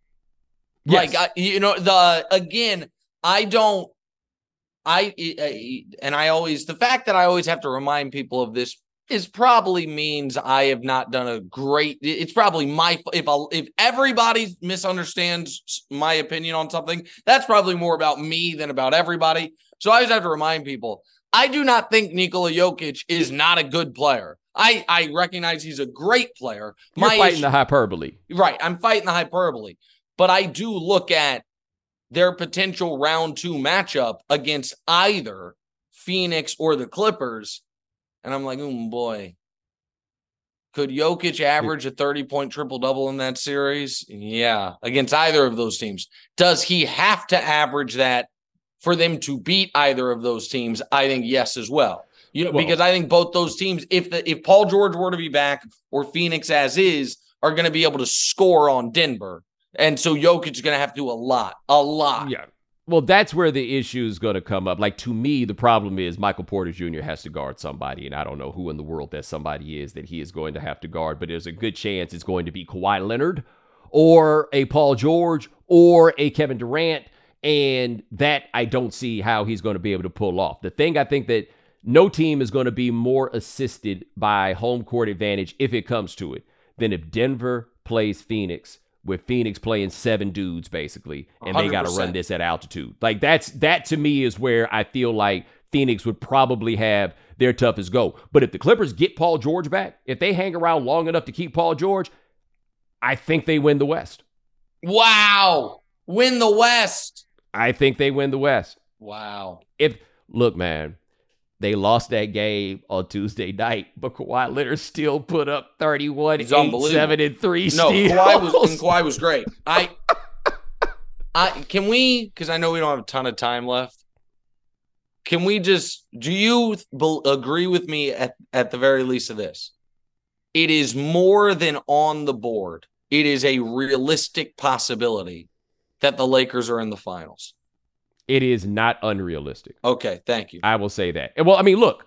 Yes. Like you know, the again, I don't. I and I always the fact that I always have to remind people of this is probably means I have not done a great. It's probably my if I, if everybody misunderstands my opinion on something, that's probably more about me than about everybody. So I just have to remind people: I do not think Nikola Jokic is not a good player. I I recognize he's a great player. You're my fighting issue, the hyperbole, right? I'm fighting the hyperbole, but I do look at their potential round two matchup against either Phoenix or the Clippers and I'm like, oh boy. Could Jokic average a 30 point triple double in that series? Yeah, against either of those teams. Does he have to average that for them to beat either of those teams? I think yes, as well. You know, Well- because I think both those teams, if the if Paul George were to be back or Phoenix as is, are going to be able to score on Denver. And so Jokic is going to have to do a lot, a lot. Yeah. Well, that's where the issue is going to come up. Like to me, the problem is Michael Porter Jr. has to guard somebody, and I don't know who in the world that somebody is that he is going to have to guard. But there's a good chance it's going to be Kawhi Leonard, or a Paul George, or a Kevin Durant, and that I don't see how he's going to be able to pull off. The thing I think that no team is going to be more assisted by home court advantage if it comes to it than if Denver plays Phoenix with Phoenix playing seven dudes basically and they got to run this at altitude. Like that's that to me is where I feel like Phoenix would probably have their toughest go. But if the Clippers get Paul George back, if they hang around long enough to keep Paul George, I think they win the West. Wow. Win the West. I think they win the West. Wow. If look, man, they lost that game on Tuesday night, but Kawhi Leonard still put up 31, He's 8, unbelievable. 7, and 3 No, steals. Kawhi was and Kawhi was great. I I can we because I know we don't have a ton of time left. Can we just do you be, agree with me at, at the very least of this? It is more than on the board. It is a realistic possibility that the Lakers are in the finals. It is not unrealistic. Okay, thank you. I will say that. Well, I mean, look,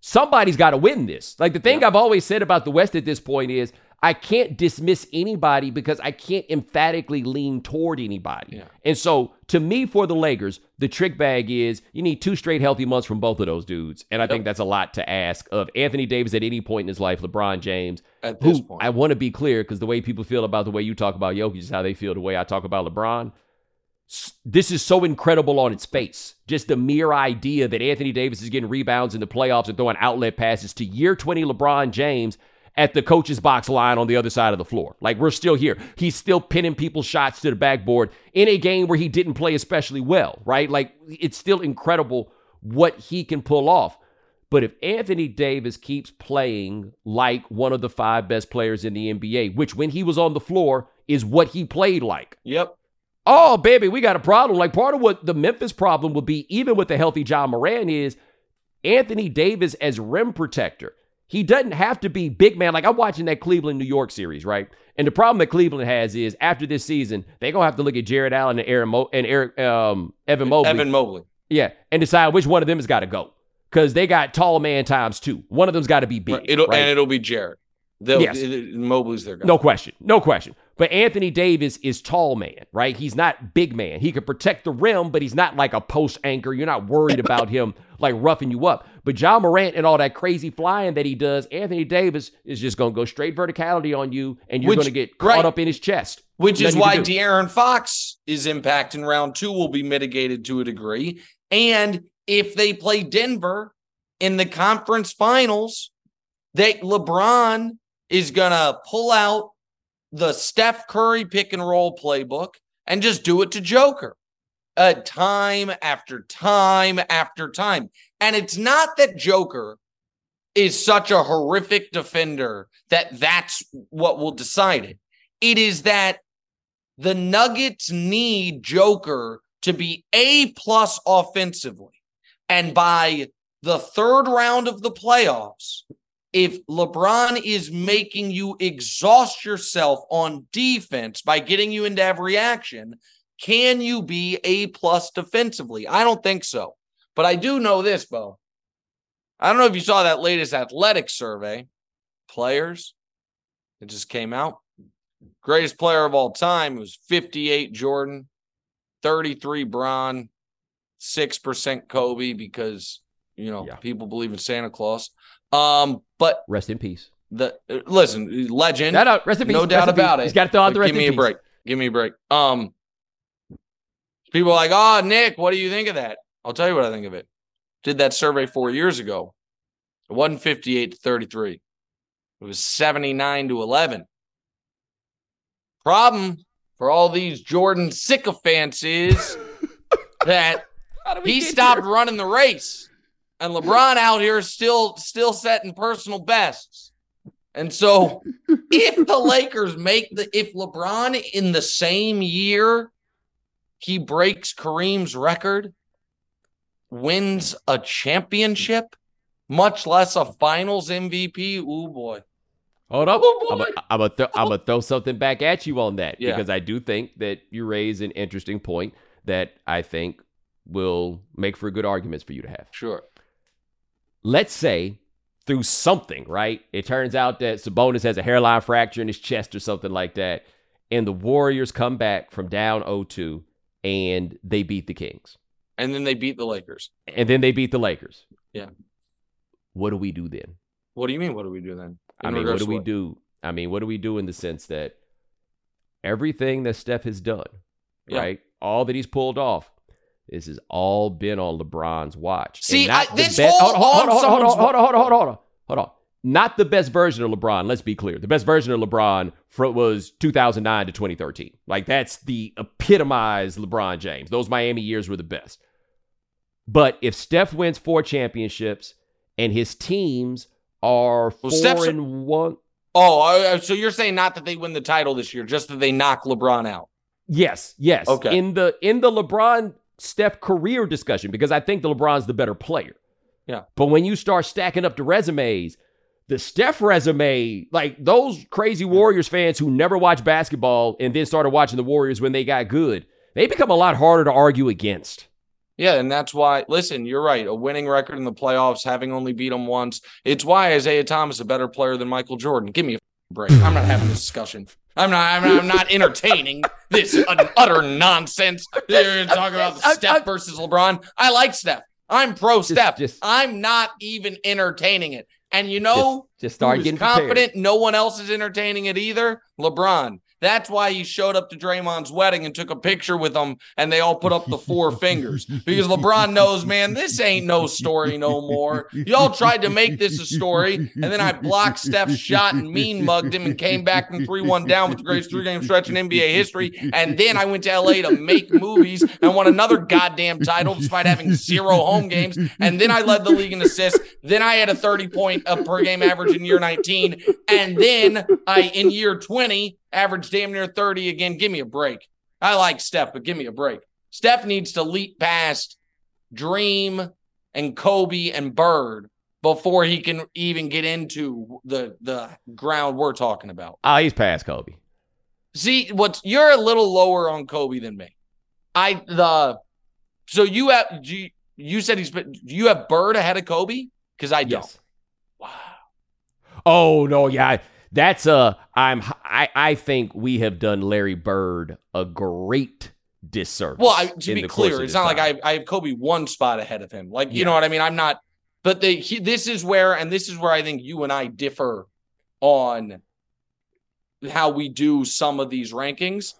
somebody's got to win this. Like the thing Yeah. I've always said about the West at this point is I can't dismiss anybody because I can't emphatically lean toward anybody. Yeah. And so to me, for the Lakers, the trick bag is you need two straight healthy months from both of those dudes. And I think that's a lot to ask of Anthony Davis at any point in his life, LeBron James, At this who point, I want to be clear because the way people feel about the way you talk about Jokic is how they feel the way I talk about LeBron. This is so incredible on its face. Just the mere idea that Anthony Davis is getting rebounds in the playoffs and throwing outlet passes to year 20 LeBron James at the coach's box line on the other side of the floor. Like we're still here. He's still pinning people's shots to the backboard in a game where he didn't play especially well, right? Like it's still incredible what he can pull off. But if Anthony Davis keeps playing like one of the five best players in the NBA, which when he was on the floor is what he played like. yep. Oh, baby, we got a problem. Like part of what the Memphis problem would be, even with the healthy Ja Morant, is Anthony Davis as rim protector. He doesn't have to be big man. Like I'm watching that Cleveland New York series, right? And the problem that Cleveland has is after this season, they're gonna have to look at Jarrett Allen and Aaron Mo- and Eric um, Evan Mobley. Evan Mobley. Yeah, and decide which one of them has got to go because they got tall man times two. One of them's got to be big. It'll right? and it'll be Jarrett. They'll, Yes. Mobley's their guy. No question. No question. But Anthony Davis is tall man, right? He's not big man. He can protect the rim, but he's not like a post anchor. You're not worried about him like roughing you up. But Ja Morant and all that crazy flying that he does, Anthony Davis is just going to go straight verticality on you, and you're going to get caught right. up in his chest. Which is Nothing why. De'Aaron Fox is impact in round two will be mitigated to a degree. And if they play Denver in the conference finals, that LeBron is gonna pull out the Steph Curry pick and roll playbook and just do it to Joker. Uh, time after time after time. And it's not that Joker is such a horrific defender that that's what will decide it. It is that the Nuggets need Joker to be A plus offensively. And by the third round of the playoffs, if LeBron is making you exhaust yourself on defense by getting you into every action, can you be A plus defensively? I don't think so. But I do know this, Bo. I don't know if you saw that latest athletic survey. Players, it just came out. Greatest player of all time was 58 Jordan, 33 Bron, 6% Kobe because, you know, Yeah. people believe in Santa Claus. Um, but Rest in peace. the uh, listen, legend. No, no, rest in peace. No doubt about it. He's got to throw out the rest give me a peace. break. Give me a break. Um, people are like, oh, Nick, what do you think of that? I'll tell you what I think of it. Did that survey four years ago. It wasn't 58 to 33. It was 79 to 11. Problem for all these Jordan sycophants is that How did we he stopped here? running the race, and LeBron out here still still setting personal bests. And so, if the Lakers make the if LeBron in the same year he breaks Kareem's record, wins a championship, much less a finals MVP. Ooh boy. Hold up. Oh, I'm boy. gonna th- I'm gonna throw something back at you on that Yeah. because I do think that you raise an interesting point that I think will make for good arguments for you to have. Sure. Let's say through something, right? It turns out that Sabonis has a hairline fracture in his chest or something like that, and the Warriors come back from down 0-2 and they beat the Kings. And then they beat the Lakers. And then they beat the Lakers. Yeah. What do we do then? What do you mean? What do we do then? I mean, what do we do? I mean, what do we do in the sense that everything that Steph has done, Yeah. right? All that he's pulled off, this has all been on LeBron's watch. See, not I- the this be- whole hold on, hold on, hold on, hold on, hold on, hold on, hold on, hold on. Not the best version of LeBron. Let's be clear. The best version of LeBron was 2009 to 2013. Like that's the epitomized LeBron James. Those Miami years were the best. But if Steph wins four championships and his teams are four Steph's- and one, Oh, so you're saying not that they win the title this year, just that they knock LeBron out. Yes, yes. Okay. In the in the LeBron Steph career discussion, because I think the LeBron's the better player. Yeah. But when you start stacking up the resumes, the Steph resume, like those crazy Warriors fans who never watched basketball and then started watching the Warriors when they got good, they become a lot harder to argue against. Yeah, and that's why. Listen, you're right. A winning record in the playoffs, having only beat them once. It's why Isiah Thomas is a better player than Michael Jordan. Give me a break. I'm not having this discussion. I'm not. I'm not, I'm not entertaining this utter nonsense. You're talking about Steph versus LeBron. I like Steph. I'm pro Steph. just- I'm not even entertaining it. And you know, Just, just start getting prepared. confident. No one else is entertaining it either. LeBron. That's why he showed up to Draymond's wedding and took a picture with him, and they all put up the four fingers because LeBron knows, man, this ain't no story no more. Y'all tried to make this a story, and then I blocked Steph's shot and mean mugged him and came back from 3 1 down with the greatest three game stretch in NBA history. And then I went to LA to make movies and won another goddamn title despite having zero home games. And then I led the league in assists. Then I had a 30 uh, per game average in year 19. And then I, in year 20, averaged damn near 30 again. Give me a break. I like Steph, but give me a break. Steph needs to leap past Dream and Kobe and Bird before he can even get into the the ground we're talking about. Oh, he's past Kobe. See, what's you're a little lower on Kobe than me. I the so you have you, you said he's been do you have Bird ahead of Kobe? Because I don't. Yes. Wow. Oh no, yeah. That's a I'm I I think we have done Larry Bird a great disservice. Well, I, to be clear, it's not like. I, I have Kobe one spot ahead of him. Like, you Yeah. know what I mean? I'm not, but the he, this is where, and this is where I think you and I differ on how we do some of these rankings.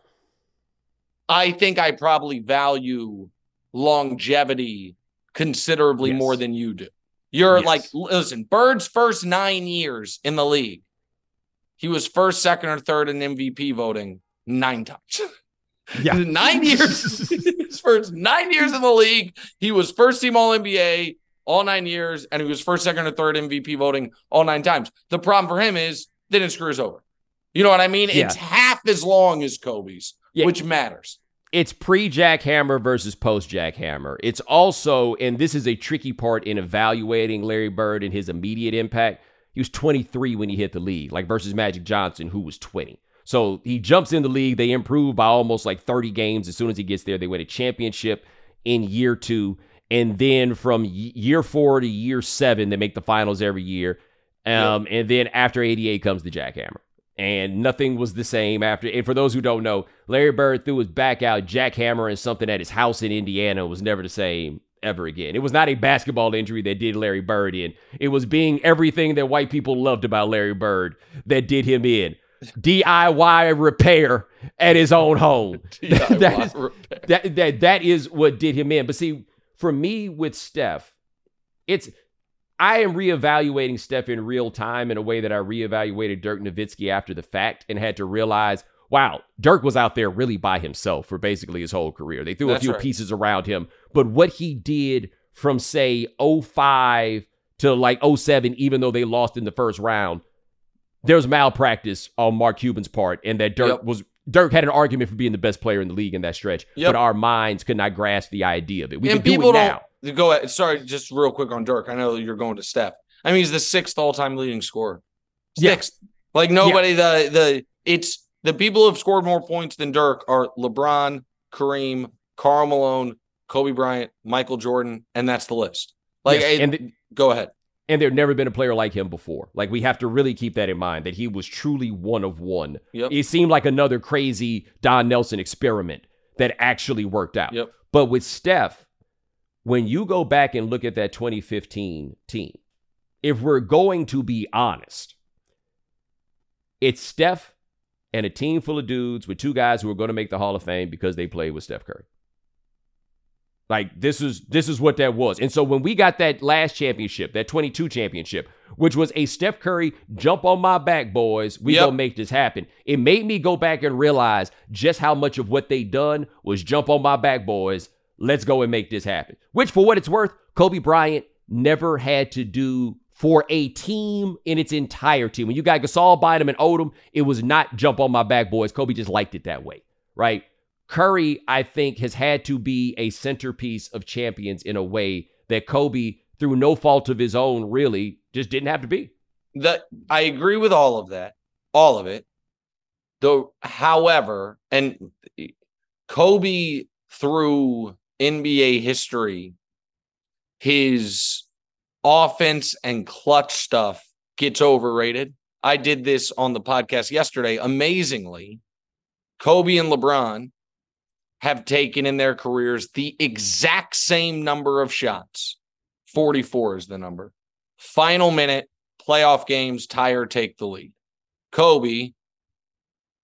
I think I probably value longevity considerably Yes. more than you do. You're Yes. like, listen, Bird's first nine years in the league, he was first, second, or third in MVP voting nine times. Yeah. nine years. His first nine years in the league, he was first team All NBA all nine years, and he was first, second, or third MVP voting all nine times. The problem for him is they didn't screw us over. You know what I mean? Yeah. It's half as long as Kobe's, Yeah. which matters. it's pre Jackhammer versus post Jackhammer. It's also, and this is a tricky part in evaluating Larry Bird and his immediate impact. He was 23 when he hit the league, like versus Magic Johnson, who was 20. So he jumps in the league. They improve by almost like 30 games as soon as he gets there. They win a championship in year two. And then from year four to year seven, they make the finals every year. Um, And then after 88 comes the jackhammer. And nothing was the same after. And for those who don't know, Larry Bird threw his back out jackhammering something at his house in Indiana was never the same ever again. It was not a basketball injury that did Larry Bird in. It was being everything that white people loved about Larry Bird that did him in. DIY repair at his own home. that is that that that is what did him in. But see, for me with Steph, it's I am reevaluating Steph in real time in a way that I reevaluated Dirk Nowitzki after the fact and had to realize, wow, Dirk was out there really by himself for basically his whole career. They threw That's a few right. pieces around him, but what he did from say 05 to like 07, even though they lost in the first round, there was malpractice on Mark Cuban's part, and that Dirk Yep. was Dirk had an argument for being the best player in the league in that stretch, Yep. but our minds could not grasp the idea of it. We and can do people it don't now. go ahead. Sorry, just real quick on Dirk. I know you're going to Steph. I mean, he's the sixth all-time leading scorer. Sixth. Yeah. Like nobody. Yeah. The the it's the people who have scored more points than Dirk are LeBron, Kareem, Karl Malone, Kobe Bryant, Michael Jordan, and that's the list. Like, yes, and go ahead. And there never been a player like him before. Like we have to really keep that in mind that he was truly one of one. Yep. It seemed like another crazy Don Nelson experiment that actually worked out. Yep. But with Steph, when you go back and look at that 2015 team, if we're going to be honest, it's Steph and a team full of dudes with two guys who are going to make the Hall of Fame because they played with Steph Curry. Like this is this is what that was. And so when we got that last championship, that 22 championship, which was a Steph Curry jump on my back, boys, we yep. gonna make this happen. It made me go back and realize just how much of what they done was jump on my back, boys. Let's go and make this happen. Which, for what it's worth, Kobe Bryant never had to do for a team in its entirety. When you got Gasol, Bynum, and Odom, it was not jump on my back, boys. Kobe just liked it that way, right? Curry, I think, has had to be a centerpiece of champions in a way that Kobe, through no fault of his own, really just didn't have to be. That I agree with all of that, all of it. Though, however, and Kobe through NBA history, his offense and clutch stuff gets overrated. I did this on the podcast yesterday. Amazingly, Kobe and LeBron have taken in their careers the exact same number of shots. 44 is the number. Final minute, playoff games, tire take the lead. Kobe,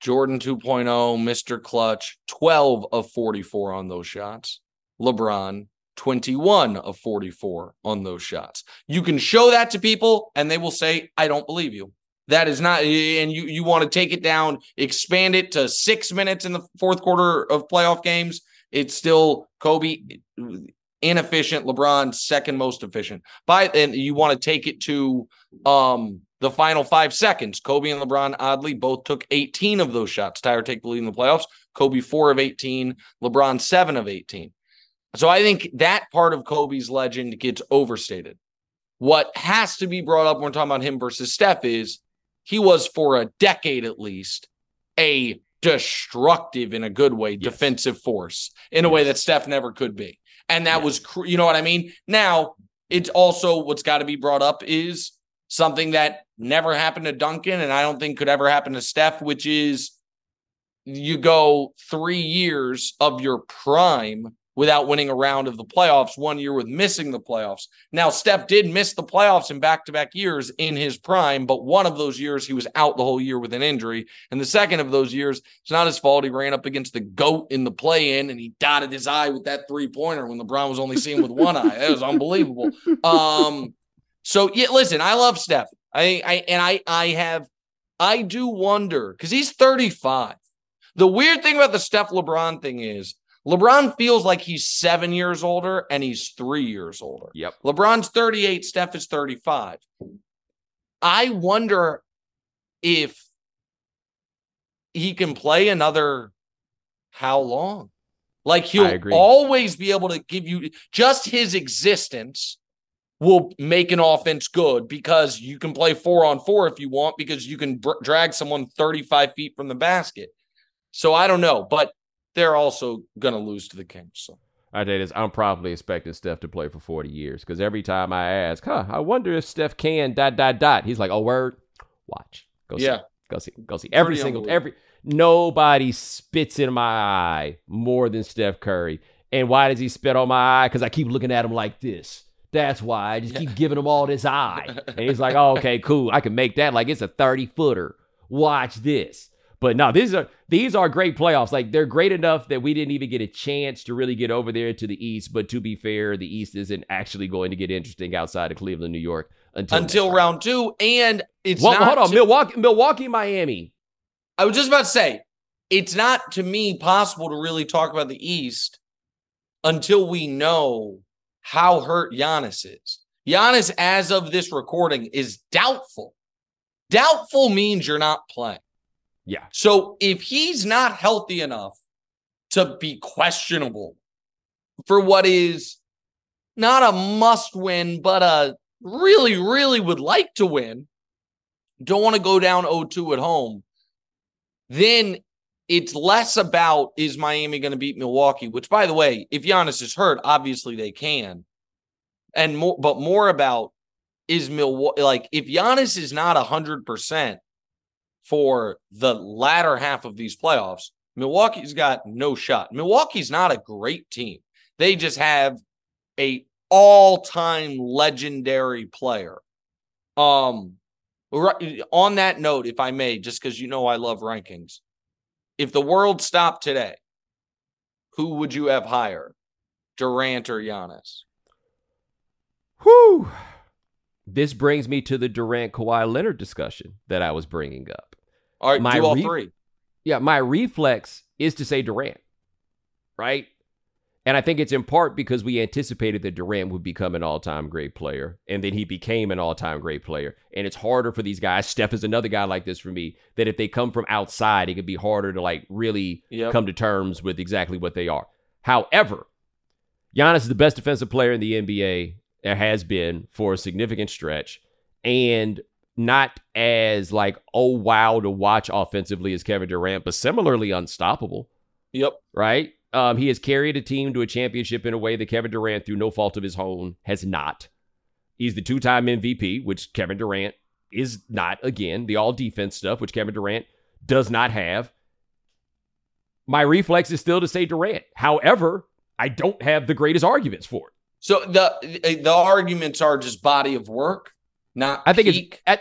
Jordan 2.0, Mr. Clutch, 12 of 44 on those shots. LeBron, 21 of 44 on those shots. You can show that to people and they will say, I don't believe you. That is not, and you you want to take it down, expand it to six minutes in the fourth quarter of playoff games. It's still Kobe inefficient, LeBron second most efficient. By and you want to take it to um the final five seconds. Kobe and LeBron oddly both took 18 of those shots. Tire take the lead in the playoffs. Kobe four of 18, LeBron seven of 18. So I think that part of Kobe's legend gets overstated. What has to be brought up when we're talking about him versus Steph is he was for a decade at least a destructive in a good way yes. defensive force in a yes. way that Steph never could be. And that yes. was you know what I mean? Now, it's also what's got to be brought up is something that never happened to Duncan and I don't think could ever happen to Steph, which is you go 3 years of your prime without winning a round of the playoffs, one year with missing the playoffs. Now, Steph did miss the playoffs in back to back years in his prime, but one of those years he was out the whole year with an injury. And the second of those years, it's not his fault. He ran up against the GOAT in the play in and he dotted his eye with that three pointer when LeBron was only seeing with one eye. That was unbelievable. Um, so, yeah, listen, I love Steph. I, I, and I, I have, I do wonder because he's 35. The weird thing about the Steph LeBron thing is LeBron feels like he's seven years older and he's three years older. Yep. LeBron's 38, Steph is 35. I wonder if he can play another how long? Like he'll always be able to give you just his existence will make an offense good because you can play four on four if you want because you can br- drag someone 35 feet from the basket. So I don't know, but they're also going to lose to the Kings. So. I this, I'm probably expecting Steph to play for 40 years because every time I ask, huh, I wonder if Steph can dot dot dot. He's like, oh word, watch, go see, yeah. go see, go see. Every Pretty single every nobody spits in my eye more than Steph Curry. And why does he spit on my eye? Because I keep looking at him like this. That's why I just keep giving him all this eye. And he's like, oh, okay, cool. I can make that like it's a 30 footer. Watch this. But no, these are these are great playoffs. Like they're great enough that we didn't even get a chance to really get over there to the East. But to be fair, the East isn't actually going to get interesting outside of Cleveland, New York until until round two. And it's well, not hold on, to, Milwaukee, Milwaukee, Miami. I was just about to say it's not to me possible to really talk about the East until we know how hurt Giannis is. Giannis, as of this recording, is doubtful. Doubtful means you're not playing. Yeah. So if he's not healthy enough to be questionable for what is not a must win, but a really, really would like to win, don't want to go down 0 2 at home, then it's less about is Miami going to beat Milwaukee, which, by the way, if Giannis is hurt, obviously they can. And more, but more about is Milwaukee, like if Giannis is not 100% for the latter half of these playoffs, Milwaukee's got no shot. Milwaukee's not a great team. They just have a all-time legendary player. Um on that note, if I may, just because you know I love rankings, if the world stopped today, who would you have higher, Durant or Giannis? Whew. This brings me to the Durant Kawhi Leonard discussion that I was bringing up. All right, my do all re- three. Yeah, my reflex is to say Durant, right? And I think it's in part because we anticipated that Durant would become an all time great player. And then he became an all time great player. And it's harder for these guys. Steph is another guy like this for me, that if they come from outside, it could be harder to like really yep. come to terms with exactly what they are. However, Giannis is the best defensive player in the NBA. There has been for a significant stretch. And not as like, oh wow to watch offensively as Kevin Durant, but similarly unstoppable. Yep. Right? Um, he has carried a team to a championship in a way that Kevin Durant, through no fault of his own, has not. He's the two time MVP, which Kevin Durant is not, again, the all defense stuff, which Kevin Durant does not have. My reflex is still to say Durant. However, I don't have the greatest arguments for it. So the the arguments are just body of work, not I think peak. it's at,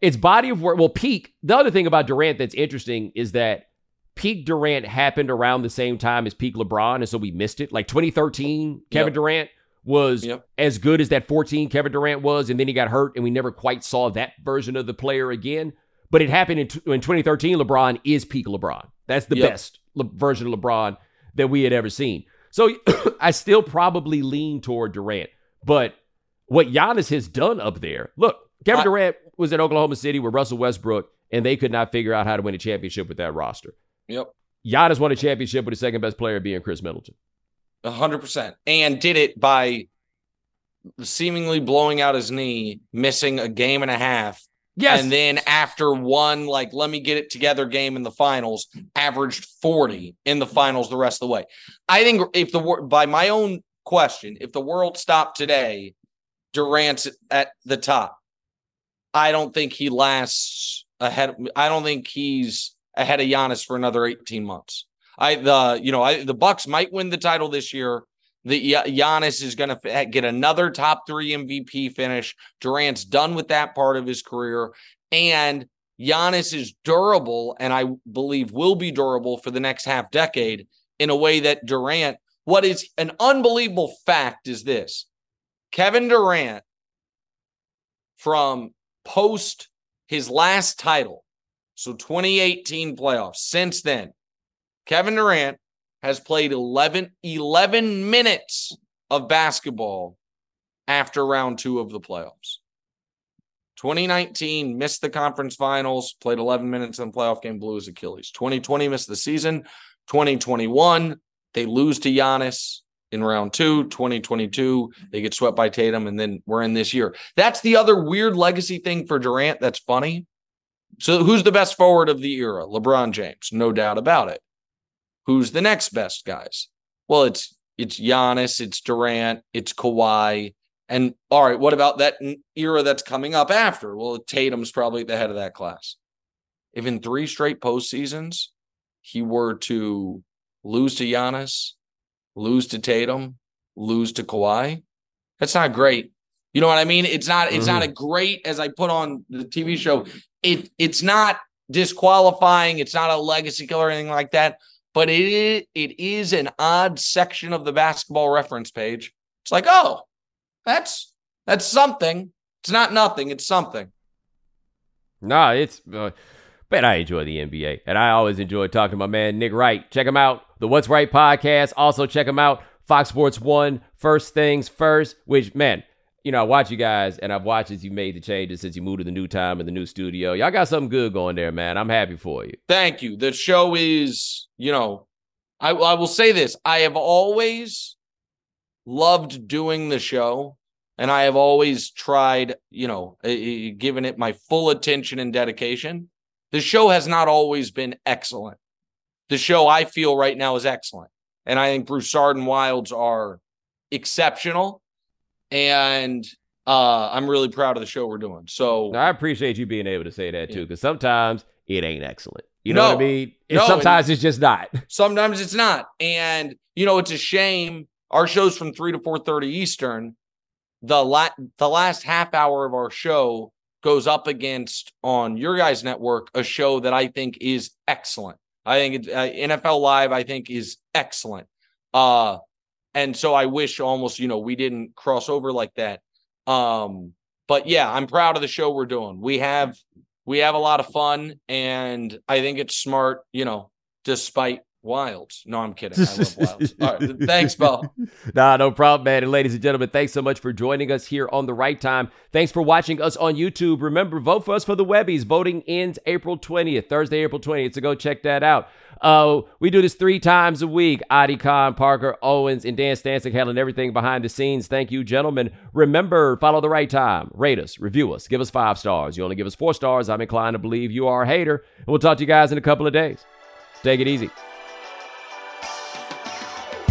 it's body of work. Well, peak. The other thing about Durant that's interesting is that peak Durant happened around the same time as peak LeBron, and so we missed it. Like 2013, Kevin yep. Durant was yep. as good as that 14 Kevin Durant was, and then he got hurt, and we never quite saw that version of the player again. But it happened in, t- in 2013. LeBron is peak LeBron. That's the yep. best le- version of LeBron that we had ever seen. So I still probably lean toward Durant. But what Giannis has done up there, look, Kevin I, Durant was in Oklahoma City with Russell Westbrook, and they could not figure out how to win a championship with that roster. Yep. Giannis won a championship with the second best player being Khris Middleton. hundred percent, and did it by seemingly blowing out his knee, missing a game and a half. Yes. And then after one, like, let me get it together game in the finals, averaged 40 in the finals the rest of the way. I think if the by my own question, if the world stopped today, Durant's at the top. I don't think he lasts ahead. I don't think he's ahead of Giannis for another 18 months. I the you know I, the Bucks might win the title this year. The Giannis is going to eh, get another top three MVP finish. Durant's done with that part of his career, and Giannis is durable, and I believe will be durable for the next half decade in a way that Durant. What is an unbelievable fact is this: Kevin Durant, from post his last title, so 2018 playoffs. Since then, Kevin Durant has played 11, 11 minutes of basketball after round two of the playoffs. 2019 missed the conference finals, played 11 minutes in the playoff game, blew his Achilles. 2020 missed the season. 2021, they lose to Giannis in round two. 2022, they get swept by Tatum, and then we're in this year. That's the other weird legacy thing for Durant that's funny so who's the best forward of the era? LeBron James, no doubt about it. Who's the next best guys? Well, it's it's Giannis, it's Durant, it's Kawhi. And all right, what about that era that's coming up after? Well, Tatum's probably the head of that class. If in three straight postseasons he were to lose to Giannis, lose to Tatum, lose to Kawhi, that's not great. You know what I mean? It's not it's mm-hmm. not a great as I put on the TV show it it's not disqualifying. It's not a legacy killer or anything like that. But it is, it is an odd section of the basketball reference page. It's like, oh, that's that's something. It's not nothing. It's something. No, it's. Uh, but I enjoy the NBA, and I always enjoy talking to my man Nick Wright. Check him out, the What's Wright podcast. Also, check him out, Fox Sports One. First things first. Which man, you know, I watch you guys and I've watched as you made the changes since you moved to the new time and the new studio. Y'all got something good going there, man. I'm happy for you. Thank you. The show is, you know, I, I will say this. I have always loved doing the show and I have always tried, you know, given it my full attention and dedication. The show has not always been excellent. The show I feel right now is excellent. And I think Broussard and Wildes are exceptional. And uh, I'm really proud of the show we're doing. So I appreciate you being able to say that too, because sometimes it ain't excellent. You know no, what I mean? no, sometimes it's just not. Sometimes it's not. And you know, it's a shame. Our show's from three to four thirty Eastern. The la- the last half hour of our show goes up against on your guys' network a show that I think is excellent. I think uh, NFL Live I think is excellent. Uh, and so I wish almost you know we didn't cross over like that. Um, but yeah, I'm proud of the show we're doing. We have we have a lot of fun, and I think it's smart, you know, despite Wildes. No, I'm kidding. I love Wildes. All right. Thanks, Bo. nah, no problem, man. And ladies and gentlemen, thanks so much for joining us here on the right time. Thanks for watching us on YouTube. Remember, vote for us for the Webbies. Voting ends April 20th, Thursday, April 20th. So go check that out. Uh, we do this three times a week. Adi Khan, Parker Owens, and Dan Stancic handling everything behind the scenes. Thank you, gentlemen. Remember, follow the right time. Rate us, review us, give us five stars. You only give us four stars. I'm inclined to believe you are a hater. And we'll talk to you guys in a couple of days. Take it easy.